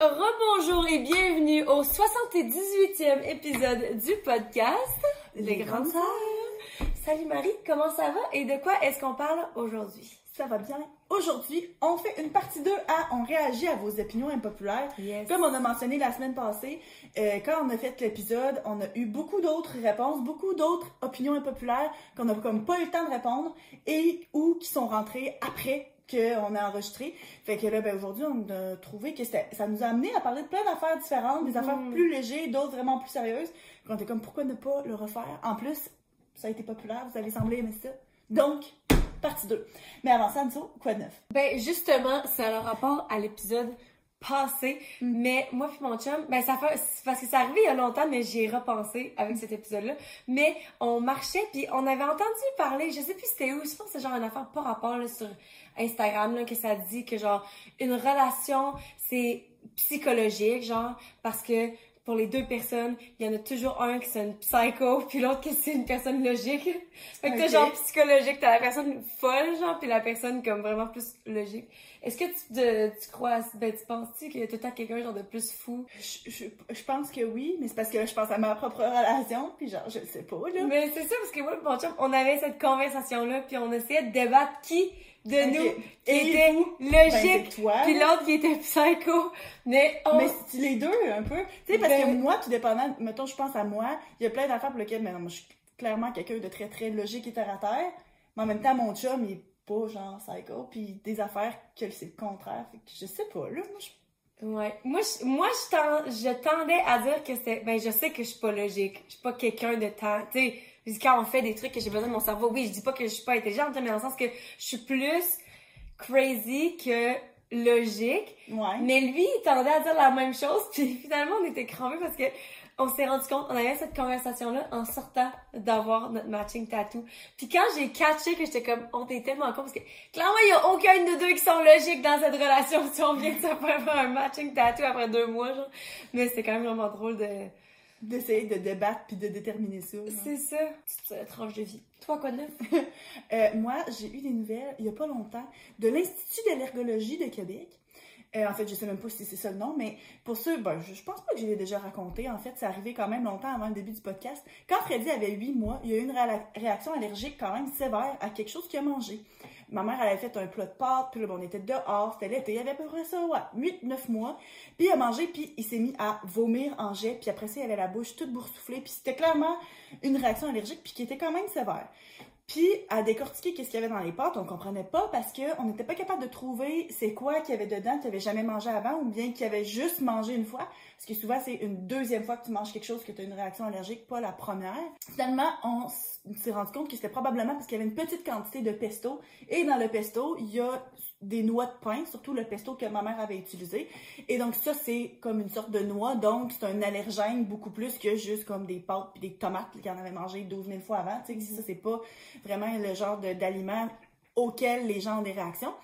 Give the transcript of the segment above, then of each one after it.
Rebonjour et bienvenue au 78e épisode du podcast Les Grandes Sœurs. Salut Marie, comment ça va et de quoi est-ce qu'on parle aujourd'hui? Ça va bien. Aujourd'hui, on fait une partie 2 à On réagit à vos opinions impopulaires. Yes. Comme on a mentionné la semaine passée, euh, quand on a fait l'épisode, on a eu beaucoup d'autres réponses, beaucoup d'autres opinions impopulaires qu'on n'a comme pas eu le temps de répondre et ou qui sont rentrées après qu'on a enregistré. Fait que là, ben, aujourd'hui, on a trouvé que c'était- ça nous a amené à parler de plein d'affaires différentes, des affaires plus légères, d'autres vraiment plus sérieuses. Puis on était comme, pourquoi ne pas le refaire? En plus, ça a été populaire, vous avez semblé aimer ça. Donc, partie 2. Mais avant ça, Anso, quoi de neuf? Ben justement, ça a le rapport à l'épisode passé, mais moi puis mon chum, ben ça fait parce que c'est arrivé il y a longtemps, mais j'y ai repensé avec cet épisode-là. Mais on marchait puis on avait entendu parler, je sais plus c'était où, je pense que c'est genre une affaire pas rapport là, sur Instagram là, que ça dit que genre une relation c'est psychologique genre parce que pour les deux personnes, il y en a toujours un qui c'est une psycho, puis l'autre qui c'est une personne logique. Fait que t'as Ok. genre psychologique, t'as la personne folle, genre, puis la personne comme vraiment plus logique. Est-ce que tu, de- tu crois, ben tu penses-tu qu'il y a tout le temps quelqu'un genre de plus fou? Je, je, je pense que oui, mais c'est parce que là, je pense à ma propre relation, puis genre, je le sais pas, là. Mais c'est ça, parce que moi mon chum, on avait cette conversation-là, puis on essayait de débattre qui de nous qui Et était vous? logique, Ben, puis l'autre qui était psycho. Mais on... Mais c'est les deux, un peu? Tu sais, parce que Ben- moi, tout dépendant, mettons, je pense à moi, il y a plein d'affaires pour lesquelles, mais non, moi, je suis clairement quelqu'un de très, très logique et terre à terre. Mais en même temps, mon chum, il est pas genre psycho, puis des affaires que c'est le contraire. Fait que je sais pas, là. Moi, je- Ouais. Moi, je, moi je, tend- je tendais à dire que c'est. Ben, je sais que je suis pas logique. Je suis pas quelqu'un de temps. Tu sais, quand on fait des trucs que j'ai besoin de mon cerveau, oui, je dis pas que je suis pas intelligente, mais dans le sens que je suis plus crazy que logique. Ouais. Mais lui, il tendait à dire la même chose, puis finalement, on était crampés parce que on s'est rendu compte, on avait cette conversation-là en sortant d'avoir notre matching tattoo. Puis quand j'ai catché que j'étais comme, on était tellement con parce que clairement, il y a aucun de deux qui sont logiques dans cette relation si on vient de se faire un matching tattoo après deux mois, genre. Mais c'était quand même vraiment drôle de... D'essayer de débattre puis de déterminer ça. C'est ça. Petite euh, tranche de vie. Toi, quoi de neuf? Euh, moi, j'ai eu des nouvelles, il y a pas longtemps, de l'Institut d'allergologie de Québec. Euh, en fait, je sais même pas si c'est ça le nom, mais pour ceux, ben, je, pense pas que je l'ai déjà raconté. En fait, c'est arrivé quand même longtemps avant le début du podcast. Quand Freddy avait 8 mois, il y a eu une réaction allergique quand même sévère à quelque chose qu'il a mangé. Ma mère, avait fait un plat de pâtes, puis là, ben, on était dehors, c'était l'été, il y avait à peu près ça, ouais, 8-9 mois. Puis il a mangé, puis il s'est mis à vomir en jet, puis après ça, il avait la bouche toute boursouflée, puis c'était clairement une réaction allergique, puis qui était quand même sévère. Puis, à décortiquer qu'est-ce qu'il y avait dans les pâtes, on comprenait pas parce qu'on n'était pas capable de trouver c'est quoi qu'il y avait dedans qu'il avait jamais mangé avant ou bien qu'il avait juste mangé une fois. Parce que souvent, c'est une deuxième fois que tu manges quelque chose que tu une réaction allergique, pas la première. Finalement, on s'est rendu compte que c'était probablement parce qu'il y avait une petite quantité de pesto. Et dans le pesto, il y a des noix de pain, surtout le pesto que ma mère avait utilisé. Et donc ça, c'est comme une sorte de noix, donc c'est un allergène beaucoup plus que juste comme des pâtes puis des tomates qu'il en avait mangé 12 000 fois avant. Tu sais, ça, c'est pas vraiment le genre d'aliment auquel les gens ont des réactions.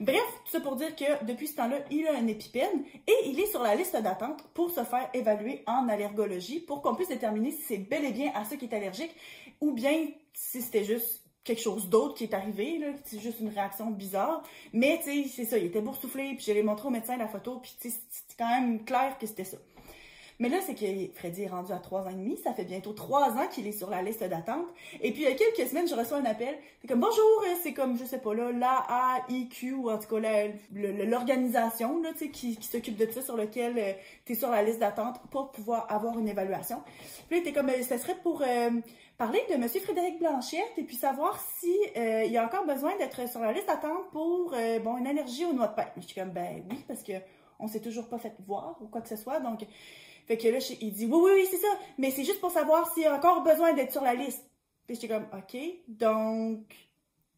Bref, tout ça pour dire que depuis ce temps-là, il a un épipène et il est sur la liste d'attente pour se faire évaluer en allergologie pour qu'on puisse déterminer si c'est bel et bien à ça qui est allergique ou bien si c'était juste quelque chose d'autre qui est arrivé, là, c'est juste une réaction bizarre. Mais tu sais, c'est ça, il était boursouflé, puis je l'ai montré au médecin la photo, puis tu sais, c'est quand même clair que c'était ça. Mais là, c'est que Freddy est rendu à 3 ans et demi. Ça fait bientôt 3 ans qu'il est sur la liste d'attente. Et puis, il y a quelques semaines, je reçois un appel. C'est comme, bonjour, euh, c'est comme, je sais pas, là, l'AIQ, ou en tout cas, l'organisation, là, tu sais, qui, s'occupe de ça, sur lequel tu es sur la liste d'attente pour pouvoir avoir une évaluation. Puis là, t'es comme, euh, ça serait pour euh, parler de Monsieur Frédéric Blanchette et puis savoir si euh, il y a encore besoin d'être sur la liste d'attente pour, euh, bon, une allergie aux noix de pain. Je suis comme, ben oui, parce que on s'est toujours pas fait voir ou quoi que ce soit, donc... Fait que là, il dit oui, oui, oui, c'est ça, mais c'est juste pour savoir s'il y a encore besoin d'être sur la liste. Puis j'étais comme, OK, donc,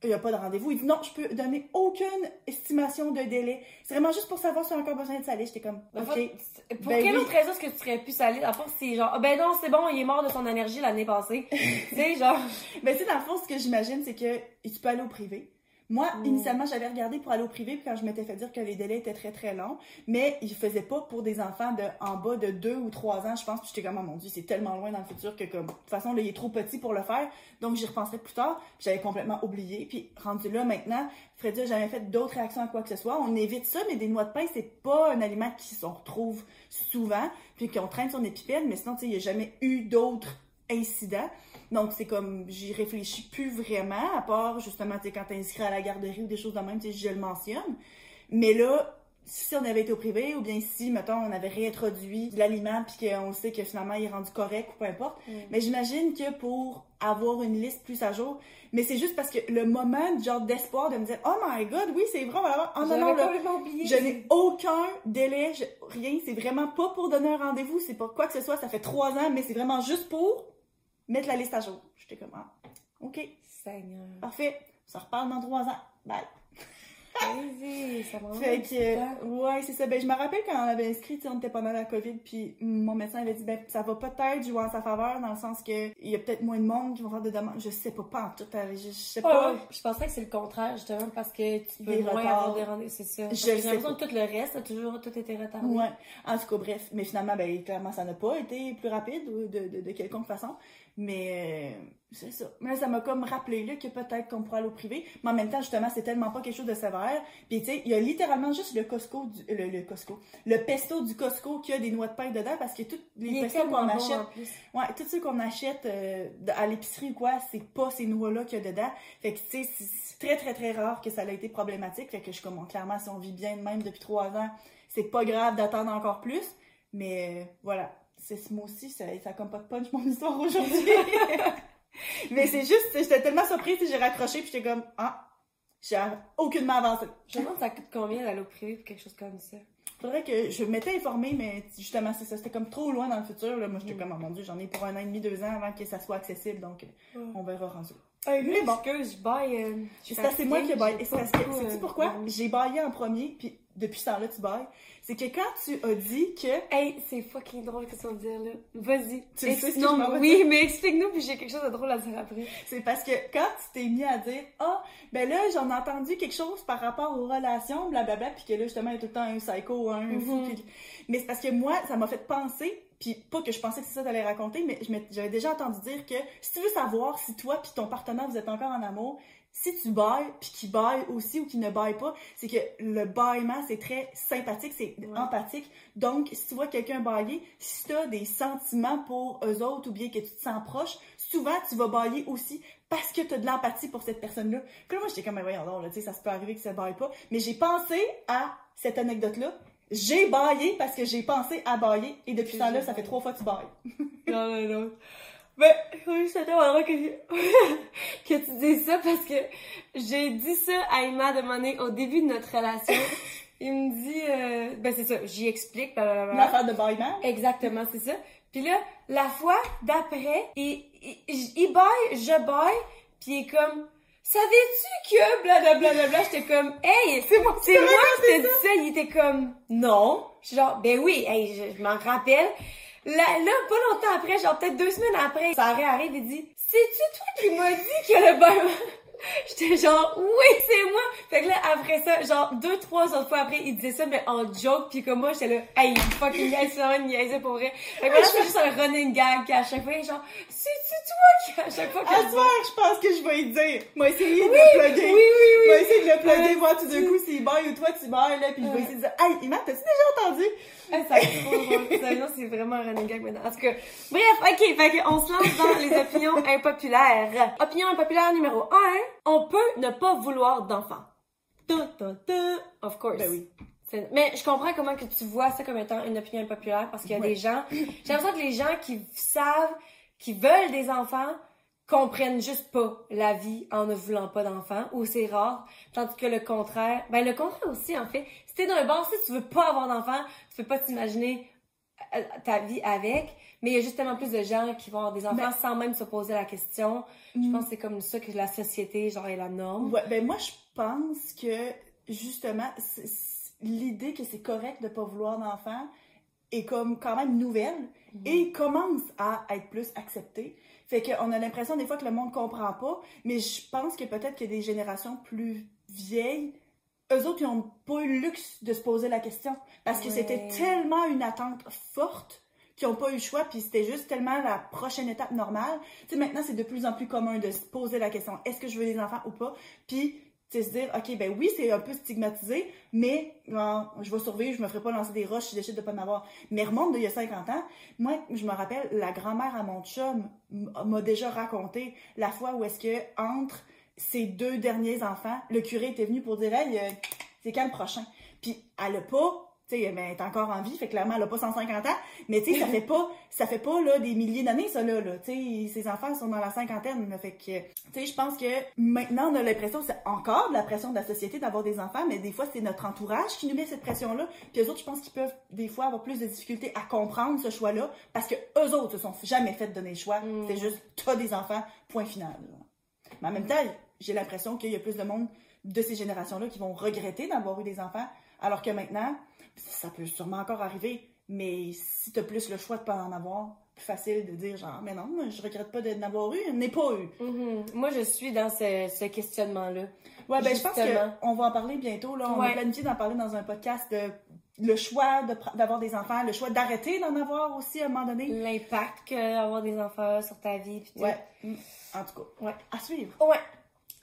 il n'y a pas de rendez-vous. Il dit non, je peux donner aucune estimation de délai. C'est vraiment juste pour savoir s'il y a encore besoin de sa liste. J'étais comme, OK. Pour Ben quelle oui. autre raison est-ce que tu serais plus salé? À part c'est genre, ah ben non, c'est bon, il est mort de son allergie l'année passée. tu sais, genre. Mais tu sais, dans le fond, ce que j'imagine, c'est que tu peux aller au privé. Moi, Mm. initialement, j'avais regardé pour aller au privé, puis quand je m'étais fait dire que les délais étaient très très longs, mais ils faisaient pas pour des enfants de en bas de 2 ou 3 ans, je pense, puis j'étais comme, oh mon dieu, c'est tellement loin dans le futur que comme, de toute façon, là, il est trop petit pour le faire, donc j'y repenserai plus tard, puis j'avais complètement oublié, puis rendu là, maintenant, Freddy a jamais fait d'autres réactions à quoi que ce soit, on évite ça, mais des noix de pain, c'est pas un aliment qui s'en retrouve souvent, puis qu'on traîne sur épipène, mais sinon, tu sais, il n'y a jamais eu d'autres incidents. Donc, c'est comme, j'y réfléchis plus vraiment, à part, justement, tu sais, quand t'es inscrit à la garderie ou des choses de même, tu sais, je le mentionne. Mais là, si on avait été au privé, ou bien si, mettons, on avait réintroduit l'aliment, puis qu'on sait que finalement, il est rendu correct, ou peu importe. Mm. Mais j'imagine que pour avoir une liste plus à jour, mais c'est juste parce que le moment, genre, d'espoir de me dire, oh my god, oui, c'est vrai, on va l'avoir. Oh non, J'avais non, là, complètement oublié. je n'ai aucun délai, je- rien. C'est vraiment pas pour donner un rendez-vous, c'est pas quoi que ce soit. Ça fait trois ans, mais c'est vraiment juste pour mettre la liste à jour. J'étais comme, ah, ok, Seigneur. parfait. On se reparle dans trois ans. Bye. Crazy, ça Fait que, ouais, c'est ça. Ben, je me rappelle quand on avait inscrit, on était pendant la COVID, puis mon médecin avait dit, ben, ça va peut-être jouer en sa faveur, dans le sens que il y a peut-être moins de monde qui vont faire des demandes. Je sais pas, pas en tout, je, je sais pas. Ouais, ouais. Je penserais que c'est le contraire, justement, parce que tu peux Des moins retards. avoir des rendez-vous, c'est ça. Parce Je J'ai l'impression que tout le reste a toujours tout été retardé. Ouais. En tout cas, bref. Mais finalement, ben, clairement, ça n'a pas été plus rapide de, de quelconque façon. Mais euh, c'est ça. Mais là, ça m'a comme rappelé là, que peut-être qu'on pourrait aller au privé. Mais en même temps, justement, c'est tellement pas quelque chose de sévère. Puis tu sais, il y a littéralement juste le Costco, du, le, le Costco, le pesto du Costco qui a des noix de pain dedans parce que tous Il les est pestos qu'on bon, achète, plus. ouais, tous ceux qu'on achète euh, à l'épicerie ou quoi, c'est pas ces noix-là qu'il y a dedans. Fait que tu sais, c'est très très très rare que ça a été problématique. Fait que je suis comme, bon, clairement, si on vit bien de même depuis trois ans, c'est pas grave d'attendre encore plus. Mais euh, voilà, c'est ce mot-ci, ça, ça a comme pas de punch mon histoire aujourd'hui. Mais c'est juste, j'étais tellement surprise que j'ai raccroché puis j'étais comme, ah, j'ai aucunement avancé. Je me demande ça coûte combien d'aller au privé pour quelque chose comme ça? Faudrait que je m'étais informée, mais justement, c'est ça, c'était comme trop loin dans le futur. Là. Moi, j'étais comme, oh mon dieu, j'en ai pour un an et demi, deux ans avant que ça soit accessible, donc euh, Ouais. on verra rendu. mais Mais bon. excuse, je baille. euh, C'est que moi qui j'ai C'est que, euh, pourquoi? J'ai baillé en premier, puis depuis ce temps-là, tu bailles. C'est que quand tu as dit que Hey, c'est fucking drôle que tu vas me dire là. Vas-y. Tu sais ce que non, je oui, mais explique-nous, puis j'ai quelque chose de drôle à dire après. C'est parce que quand tu t'es mis à dire Ah, ben là, j'en ai entendu quelque chose par rapport aux relations, blablabla, puis que là, justement, il y a tout le temps un psycho, un fou. Mhm. puis- Mais c'est parce que moi, ça m'a fait penser, puis pas que je pensais que c'est ça que t'allais raconter, mais j'avais déjà entendu dire que si tu veux savoir si toi puis ton partenaire, vous êtes encore en amour, si tu bailles, puis qu'il baille aussi ou qu'il ne baille pas, c'est que le baillement, c'est très sympathique, c'est Ouais. empathique. Donc, si tu vois quelqu'un bailler, si tu as des sentiments pour eux autres ou bien que tu te sens proche, souvent, tu vas bailler aussi parce que tu as de l'empathie pour cette personne-là. Puis là, moi, j'étais comme, mais voyons donc, là, tu sais, ça se peut arriver que ça baille pas. Mais j'ai pensé à cette anecdote-là. J'ai baillé parce que j'ai pensé à bailler. Et depuis ce temps-là, ça fait trois fois que tu bailles. Non, non, non. Ben, oui, c'est tellement drôle que, que tu dises ça parce que j'ai dit ça à Emma de Mané au début de notre relation. Il me dit, euh, ben c'est ça, j'y explique. L'affaire de baillement. Exactement, c'est ça. Puis là, la fois d'après, il, il, il baille, je baille, puis il est comme, savais-tu que blablabla, blablabla, j'étais comme, hey, c'est moi, c'est moi qui t'ai dit ça. Il était comme, non. Je suis genre, ben oui, hey, je, je m'en rappelle. Là, là, pas longtemps après, genre peut-être deux semaines après, Sarah arrive et dit, c'est-tu toi qui m'as dit que le bain J'étais genre, oui, c'est moi! Fait que là, après ça, genre, deux, trois autres fois après, il disait ça, mais en joke, pis comme moi, j'étais là, hey, fucking guys, c'est vraiment niaisé pour vrai. Fait que là, c'est juste un running gag, qu'à chaque fois, genre, c'est-tu toi qui, à chaque fois À que je soir, je pense que je vais y dire. Moi, essayer de Oui, le oui, plugger. oui, Moi, oui. essayer de le plugger, Ouais, voir tout d'un coup s'il baille ou toi tu bailles, là, puis je vais Ouais. essayer de dire, hey, Emma, t'as-tu déjà entendu? Ah, ça c'est vraiment un running gag maintenant. En tout cas, bref, ok, fait qu'on se lance dans les opinions impopulaires. Opinion impopulaire numéro 1, on peut ne pas vouloir d'enfant. Of course. Ben oui. Mais je comprends comment que tu vois ça comme étant une opinion impopulaire parce qu'il y a Ouais. des gens, j'ai l'impression que les gens qui savent, qui veulent des enfants, comprennent juste pas la vie en ne voulant pas d'enfants, ou c'est rare, tandis que le contraire, ben le contraire aussi en fait, si t'es d'un bord, si tu veux pas avoir d'enfants, tu peux pas t'imaginer ta vie avec, mais il y a justement plus de gens qui vont avoir des enfants Ben- sans même se poser la question. Je pense que c'est comme ça que la société, genre, est la norme. Ouais, ben moi, je pense que, justement, l'idée que c'est correct de pas vouloir d'enfant est comme quand même nouvelle et commence à être plus acceptée. Fait qu'on a l'impression des fois que le monde comprend pas, mais je pense que peut-être que des générations plus vieilles, eux autres, ils n'ont pas eu le luxe de se poser la question. Parce que Ouais. c'était tellement une attente forte qu'ils n'ont pas eu le choix, puis c'était juste tellement la prochaine étape normale. Tu sais, maintenant, c'est de plus en plus commun de se poser la question, est-ce que je veux des enfants ou pas? Puis, tu sais, se dire, OK, ben oui, c'est un peu stigmatisé, mais je vais survivre, je me ferai pas lancer des roches si je décide de pas en avoir. Mais remonte d'il y a 50 ans, moi, je me rappelle, la grand-mère à mon chum m'a déjà raconté la fois où est-ce que, entre ses deux derniers enfants, le curé était venu pour dire, hey, euh, c'est quand le prochain? Puis, elle a pas, tu sais, ben, elle est encore en vie, fait clairement, elle a pas 150 ans, mais tu sais, ça fait pas, ça fait pas, là, des milliers d'années, ça, là, là. Tu sais, ses enfants sont dans la cinquantaine, là, fait que, tu sais, je pense que maintenant, on a l'impression, c'est encore de la pression de la société d'avoir des enfants, mais des fois, c'est notre entourage qui nous met cette pression-là. Puis eux autres, je pense qu'ils peuvent, des fois, avoir plus de difficultés à comprendre ce choix-là, parce que eux autres se sont jamais fait donner le choix. Mm. C'est juste, t'as des enfants, point final. là. Mais en même temps, j'ai l'impression qu'il y a plus de monde de ces générations-là qui vont regretter d'avoir eu des enfants, alors que maintenant, ça peut sûrement encore arriver, mais si t'as plus le choix de pas en avoir, plus facile de dire genre, mais non, je regrette pas de n'avoir eu, je n'ai pas eu. Mhm. Moi, je suis dans ce, ce questionnement-là. Ouais, ben je pense qu'on va en parler bientôt, là. On Ouais. a planifié d'en parler dans un podcast de le choix de d'avoir des enfants, le choix d'arrêter d'en avoir aussi à un moment donné. L'impact que d'avoir des enfants sur ta vie. Pis. Ouais. Mm. En tout cas, Ouais. à suivre. Ouais.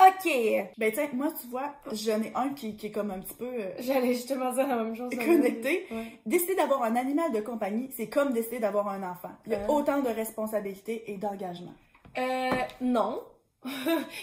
OK. Ben tiens, moi, tu vois, j'en ai un qui, qui est comme un petit peu... euh, J'allais justement dire la même chose. Connecté. Ouais. Décider d'avoir un animal de compagnie, c'est comme décider d'avoir un enfant. Il y a Ouais. autant de responsabilités et d'engagement. Euh, non.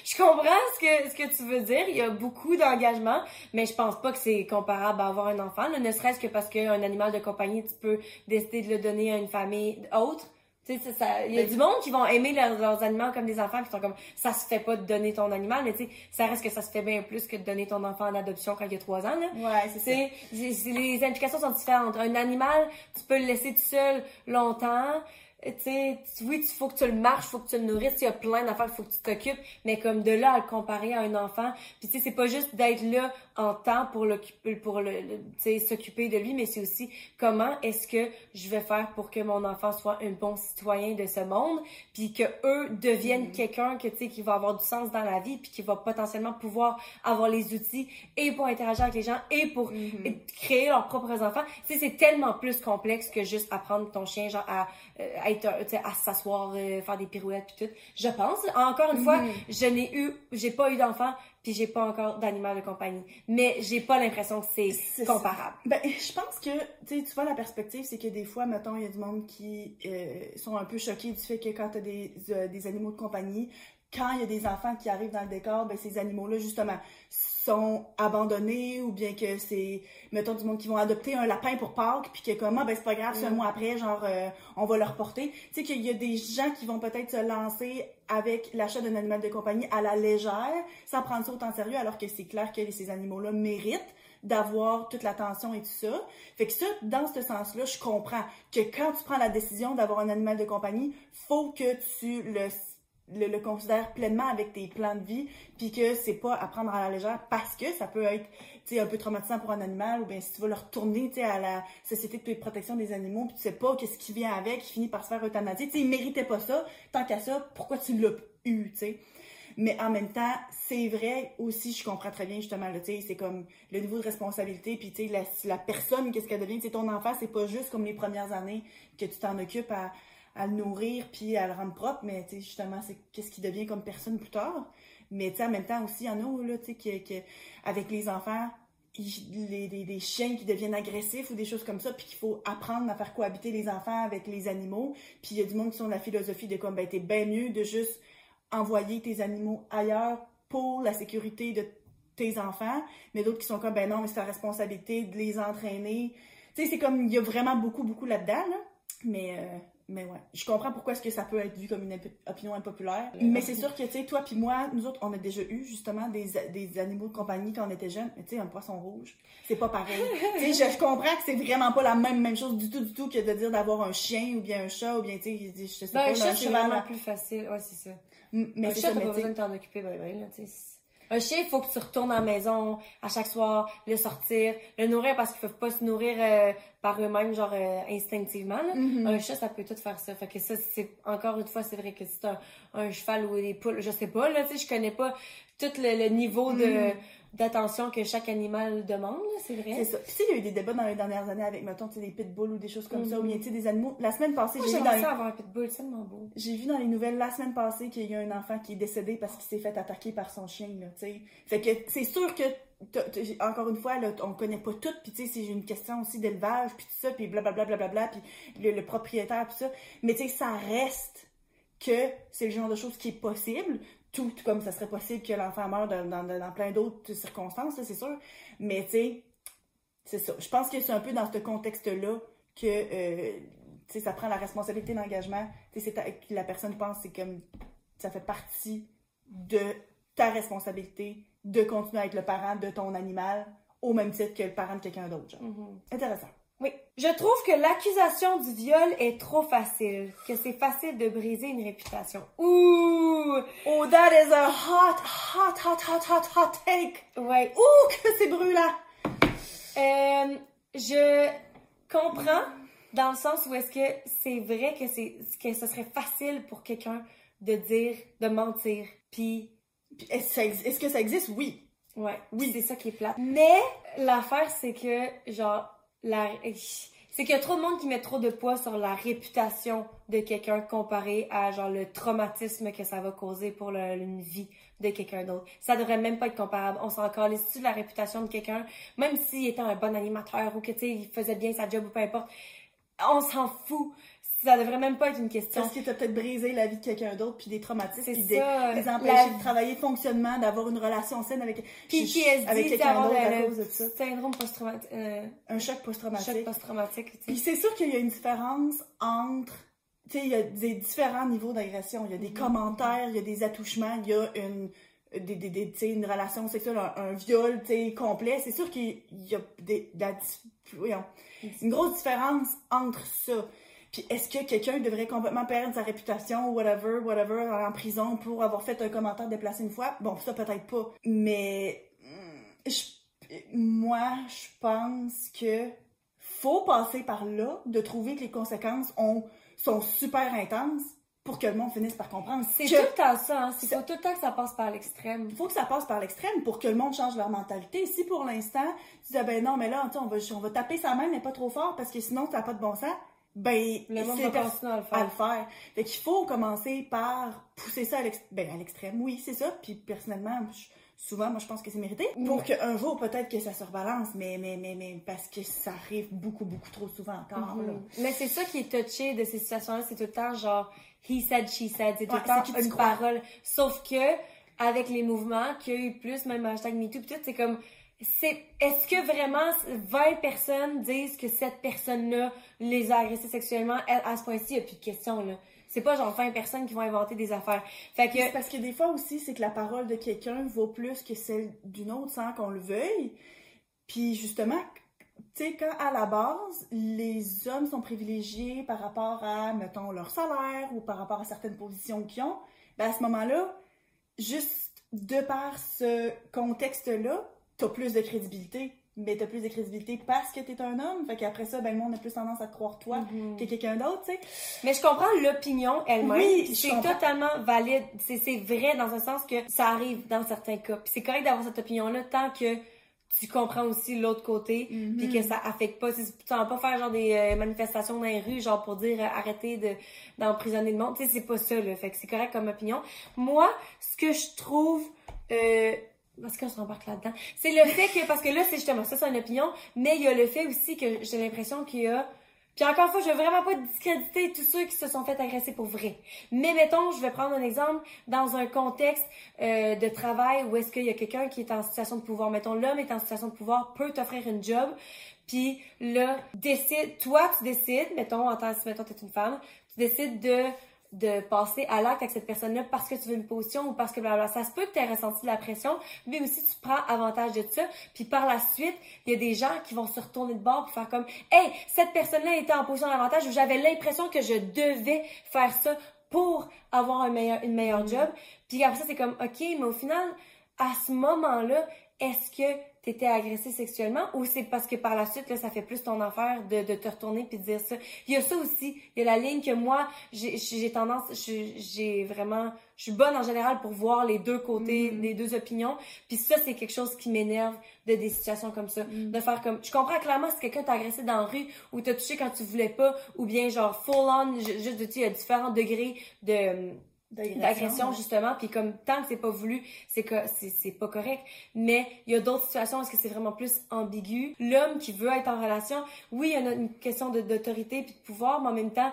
je comprends ce que, ce que tu veux dire. Il y a beaucoup d'engagement, mais je pense pas que c'est comparable à avoir un enfant. là, ne serait-ce que parce qu'un animal de compagnie, tu peux décider de le donner à une famille autre. Tu sais, ça- ça- il y a Ben, du monde qui vont aimer leurs, leurs animaux comme des enfants, qui sont comme ça se fait pas de donner ton animal, mais tu sais, ça reste que ça se fait bien plus que de donner ton enfant en adoption quand il y a trois ans. Là. Ouais, c'est ça. Les implications sont différentes. Un animal, tu peux le laisser tout seul longtemps. Tu sais, tu- oui, il faut que tu le marches, faut que tu le nourrisses, il y a plein d'affaires, il faut que tu t'occupes, mais comme de là à le comparer à un enfant, puis tu sais, c'est pas juste d'être là en temps pour l'occuper, pour le, le- tu sais, s'occuper de lui, mais c'est aussi comment est-ce que je vais faire pour que mon enfant soit un bon citoyen de ce monde, puis que eux deviennent quelqu'un que tu sais qui va avoir du sens dans la vie, puis qui va potentiellement pouvoir avoir les outils et pour interagir avec les gens et pour Mhm. créer leurs propres enfants. Tu sais, c'est tellement plus complexe que juste apprendre ton chien genre à euh, être un- tu sais, à s'asseoir, euh, faire des pirouettes puis tout. Je pense. Encore une fois, Mhm. je n'ai eu, j'ai pas eu d'enfant puis j'ai pas encore d'animal de compagnie. Mais j'ai pas l'impression que c'est comparable. Ben, je pense que, tu sais, tu vois, la perspective, c'est que des fois, mettons, il y a du monde qui euh, sont un peu choqués du fait que quand t'as des, euh, des animaux de compagnie, quand il y a des enfants qui arrivent dans le décor, ben, ces animaux-là, justement, sont abandonnés ou bien que c'est, mettons, du monde qui vont adopter un lapin pour Pâques, puis que comme, ah, ben, c'est pas grave, c'est un Mm. mois après, genre, euh, on va le reporter. Tu sais, qu'il y a des gens qui vont peut-être se lancer avec l'achat d'un animal de compagnie à la légère, sans prendre ça autant sérieux, alors que c'est clair que ces animaux-là méritent d'avoir toute l'attention et tout ça. Fait que ça, dans ce sens-là, je comprends que quand tu prends la décision d'avoir un animal de compagnie, faut que tu le, le, le considères pleinement avec tes plans de vie, puis que c'est pas à prendre à la légère parce que ça peut être un peu traumatisant pour un animal, ou bien si tu vas le retourner à la Société de protection des animaux, puis tu sais pas qu'est-ce qui vient avec, il finit par se faire euthanasier. Sais, il méritait pas ça, tant qu'à ça, pourquoi tu l'as eu, sais? Mais en même temps, c'est vrai aussi, je comprends très bien justement, tu sais, c'est comme le niveau de responsabilité, puis la, personne, qu'est-ce qu'elle devient, tu sais, ton enfant, c'est pas juste comme les premières années que tu t'en occupes à, à le nourrir puis à le rendre propre, mais tu sais, justement, c'est qu'est-ce qui devient comme personne plus tard. Mais tu en même temps aussi, il y en a, là, tu sais, que, avec les enfants, les, chiens qui deviennent agressifs ou des choses comme ça, puis qu'il faut apprendre à faire cohabiter les enfants avec les animaux. Puis il y a du monde qui sont de la philosophie de comme, ben, t'es bien mieux de juste envoyer tes animaux ailleurs pour la sécurité de tes enfants, mais d'autres qui sont comme, ben non, c'est ta responsabilité de les entraîner. Tu sais, c'est comme, il y a vraiment beaucoup, beaucoup là-dedans, là. Mais, euh, mais ouais, je comprends pourquoi est-ce que ça peut être vu comme une opinion impopulaire. Mais c'est sûr que, tu sais, toi puis moi, nous autres, on a déjà eu, justement, des, des animaux de compagnie quand on était jeunes. Mais tu sais, un poisson rouge, c'est pas pareil. tu sais, je, je comprends que c'est vraiment pas la même, même chose du tout, du tout que de dire d'avoir un chien ou bien un chat ou bien, tu sais, je sais Ben, pas, un chat, c'est vraiment plus facile. Ouais, c'est ça. Mais un chat, t'as pas besoin de t'en occuper, ben, ben, là, tu sais. Un chien, il faut que tu retournes à la maison à chaque soir, le sortir, le nourrir parce qu'ils peuvent pas se nourrir euh, par eux-mêmes, genre euh, instinctivement. là. Mhm. Un chat, ça peut tout faire ça. Fait que ça, c'est encore une fois, c'est vrai que c'est un, un cheval ou des poules, je sais pas, là, tu sais, je connais pas tout le, le niveau de Mhm. D'attention que chaque animal demande, c'est vrai. C'est ça. Puis tu sais, il y a eu des débats dans les dernières années avec, mettons, des pitbulls ou des choses comme ça, ou bien, tu sais, des animaux. La semaine passée, j'ai vu, dans les... avoir un pitbull, c'est tellement beau. j'ai vu dans les nouvelles la semaine passée qu'il y a un enfant qui est décédé parce qu'il s'est fait attaquer par son chien, là, tu sais. Fait que c'est sûr que, encore une fois, là, on connaît pas tout, puis tu sais, c'est une question aussi d'élevage, puis tout ça, puis blablabla, blablabla, puis le, le propriétaire, puis ça. Mais tu sais, ça reste que c'est le genre de choses qui est possible, tout comme ça serait possible que l'enfant meure dans, dans, dans plein d'autres circonstances, c'est sûr. Mais tu sais, c'est ça. Je pense que c'est un peu dans ce contexte-là que euh, tu sais, ça prend la responsabilité d'engagement. Que la personne pense c'est comme ça fait partie de ta responsabilité de continuer à être le parent de ton animal au même titre que le parent de quelqu'un d'autre. Mhm. Intéressant. Oui. Je trouve que l'accusation du viol est trop facile, que c'est facile de briser une réputation. Ouh! Oh, that is a hot, hot, hot, hot, hot, hot take! Ouais. Ouh, que c'est brûlant! Euh, je comprends dans le sens où est-ce que c'est vrai que c'est que ce serait facile pour quelqu'un de dire, de mentir, puis Est-ce que ça que existe? Oui. ouais, oui, c'est ça qui est plat. Mais l'affaire c'est que genre c'est qu'il y a trop de monde qui met trop de poids sur la réputation de quelqu'un comparé à genre le traumatisme que ça va causer pour une vie de quelqu'un d'autre. Ça devrait même pas être comparable. On s'en calisse de la réputation de quelqu'un, même s'il était un bon animateur ou que tu sais il faisait bien sa job ou peu importe. On s'en fout. Ça devrait même pas être une question. Parce que t'as peut-être brisé la vie de quelqu'un d'autre, puis des traumatismes, puis des, des la- empêcher de travailler de fonctionnement, d'avoir une relation saine avec, PTSD, avec quelqu'un d'autre à cause de ça? syndrome post-traumatique, euh, Un choc choc post-traumatique. post-traumatique, tu Puis c'est sûr qu'il y a une différence entre. Tu sais, il y a des différents niveaux d'agression. Il y a des commentaires, il y a des attouchements, il y a une, des, des, des- tu sais, une relation sexuelle, un, un viol tu sais, complet. C'est sûr qu'il y a des, de la une grosse différence entre ça. Puis est-ce que quelqu'un devrait complètement perdre sa réputation, whatever, whatever, en prison pour avoir fait un commentaire déplacé une fois? Bon, ça peut-être pas. Mais je- moi, je pense que faut passer par là, de trouver que les conséquences ont, sont super intenses pour que le monde finisse par comprendre. C'est que tout le temps ça, hein. C'est tout le temps que ça passe par l'extrême. il faut que ça passe par l'extrême pour que le monde change leur mentalité. Si pour l'instant, tu dis, ah ben non, mais là, on va, on va taper sa main, mais pas trop fort parce que sinon, ça n'a pas de bon sens, ben, Le monde c'est va continuer à le à faire. le faire. Fait qu'il faut commencer par pousser ça à ben, à l'extrême. Oui, c'est ça. Puis personnellement, souvent, moi, je pense que c'est mérité. Pour qu'un jour, peut-être que ça se rebalance, mais, mais, mais, mais, parce que ça arrive beaucoup, beaucoup trop souvent encore, là. Mhm. Mais c'est ça qui est touché de ces situations-là, c'est tout le temps genre he said, she said, c'est tout Ouais, le temps une parole. Sauf que avec les mouvements qu'il y a eu plus, même hashtag MeToo, pis tout, c'est comme c'est est-ce que vraiment 20 personnes disent que cette personne-là les a agressés sexuellement à, à ce point-ci, il n'y a plus question là. C'est pas genre 20 personnes qui vont inventer des affaires. Fait que parce que des fois aussi, c'est que la parole de quelqu'un vaut plus que celle d'une autre sans qu'on le veuille. Puis justement, tu sais, quand à la base, les hommes sont privilégiés par rapport à, mettons, leur salaire ou par rapport à certaines positions qu'ils ont, ben à ce moment-là, juste de par ce contexte-là, t'as plus de crédibilité. Mais t'as plus de crédibilité parce que t'es un homme. Fait qu'après ça, ben le monde a plus tendance à te croire toi Mhm. que quelqu'un d'autre, tu sais. Mais je comprends l'opinion elle-même. Oui, c'est totalement valide. C'est, c'est vrai dans un sens que ça arrive dans certains cas. Puis c'est correct d'avoir cette opinion-là tant que tu comprends aussi l'autre côté, Mhm. puis que ça affecte pas. Tu vas pas faire genre des euh, manifestations dans les rues, genre pour dire euh, arrêtez de d'emprisonner le monde. Tu sais, c'est pas ça, là. Fait que c'est correct comme opinion. Moi, ce que je trouve... Euh, parce qu'on s'embarque là-dedans. C'est le fait que, parce que là, c'est justement ça, c'est une opinion, mais il y a le fait aussi que j'ai l'impression qu'il y a puis encore une fois, je veux vraiment pas discréditer tous ceux qui se sont fait agresser pour vrai. Mais mettons, je vais prendre un exemple dans un contexte euh, de travail où est-ce qu'il y a quelqu'un qui est en situation de pouvoir. Mettons, l'homme est en situation de pouvoir, peut t'offrir une job, puis là, décide, toi, tu décides, mettons, en tant que, mettons, t'es une femme, tu décides de de passer à l'acte avec cette personne-là parce que tu veux une position ou parce que blablabla. Ça se peut que tu aies ressenti de la pression, mais aussi tu prends avantage de ça. Puis par la suite, il y a des gens qui vont se retourner de bord pour faire comme Hey, cette personne-là était en position d'avantage où j'avais l'impression que je devais faire ça pour avoir un meilleur, une meilleure job. Puis après ça, c'est comme OK, mais au final, à ce moment-là, est-ce que tu étais agressé sexuellement ou c'est parce que par la suite, là, ça fait plus ton affaire de, de te retourner puis de dire ça? Il y a ça aussi. Il y a la ligne que moi, j'ai tendance, j'ai vraiment, je suis bonne en général pour voir les deux côtés, mm-hmm. les deux opinions. Puis ça, c'est quelque chose qui m'énerve de des situations comme ça. Mm. De faire comme, je comprends clairement si quelqu'un t'a agressé dans la rue ou t'a touché quand tu voulais pas ou bien genre full on, juste, tu il y a différents degrés de, d'agression justement puis comme tant que c'est pas voulu c'est que c'est pas correct. Mais il y a d'autres situations où est-ce que c'est vraiment plus ambigu? L'homme qui veut être en relation oui il y a une question d'autorité puis de pouvoir mais en même temps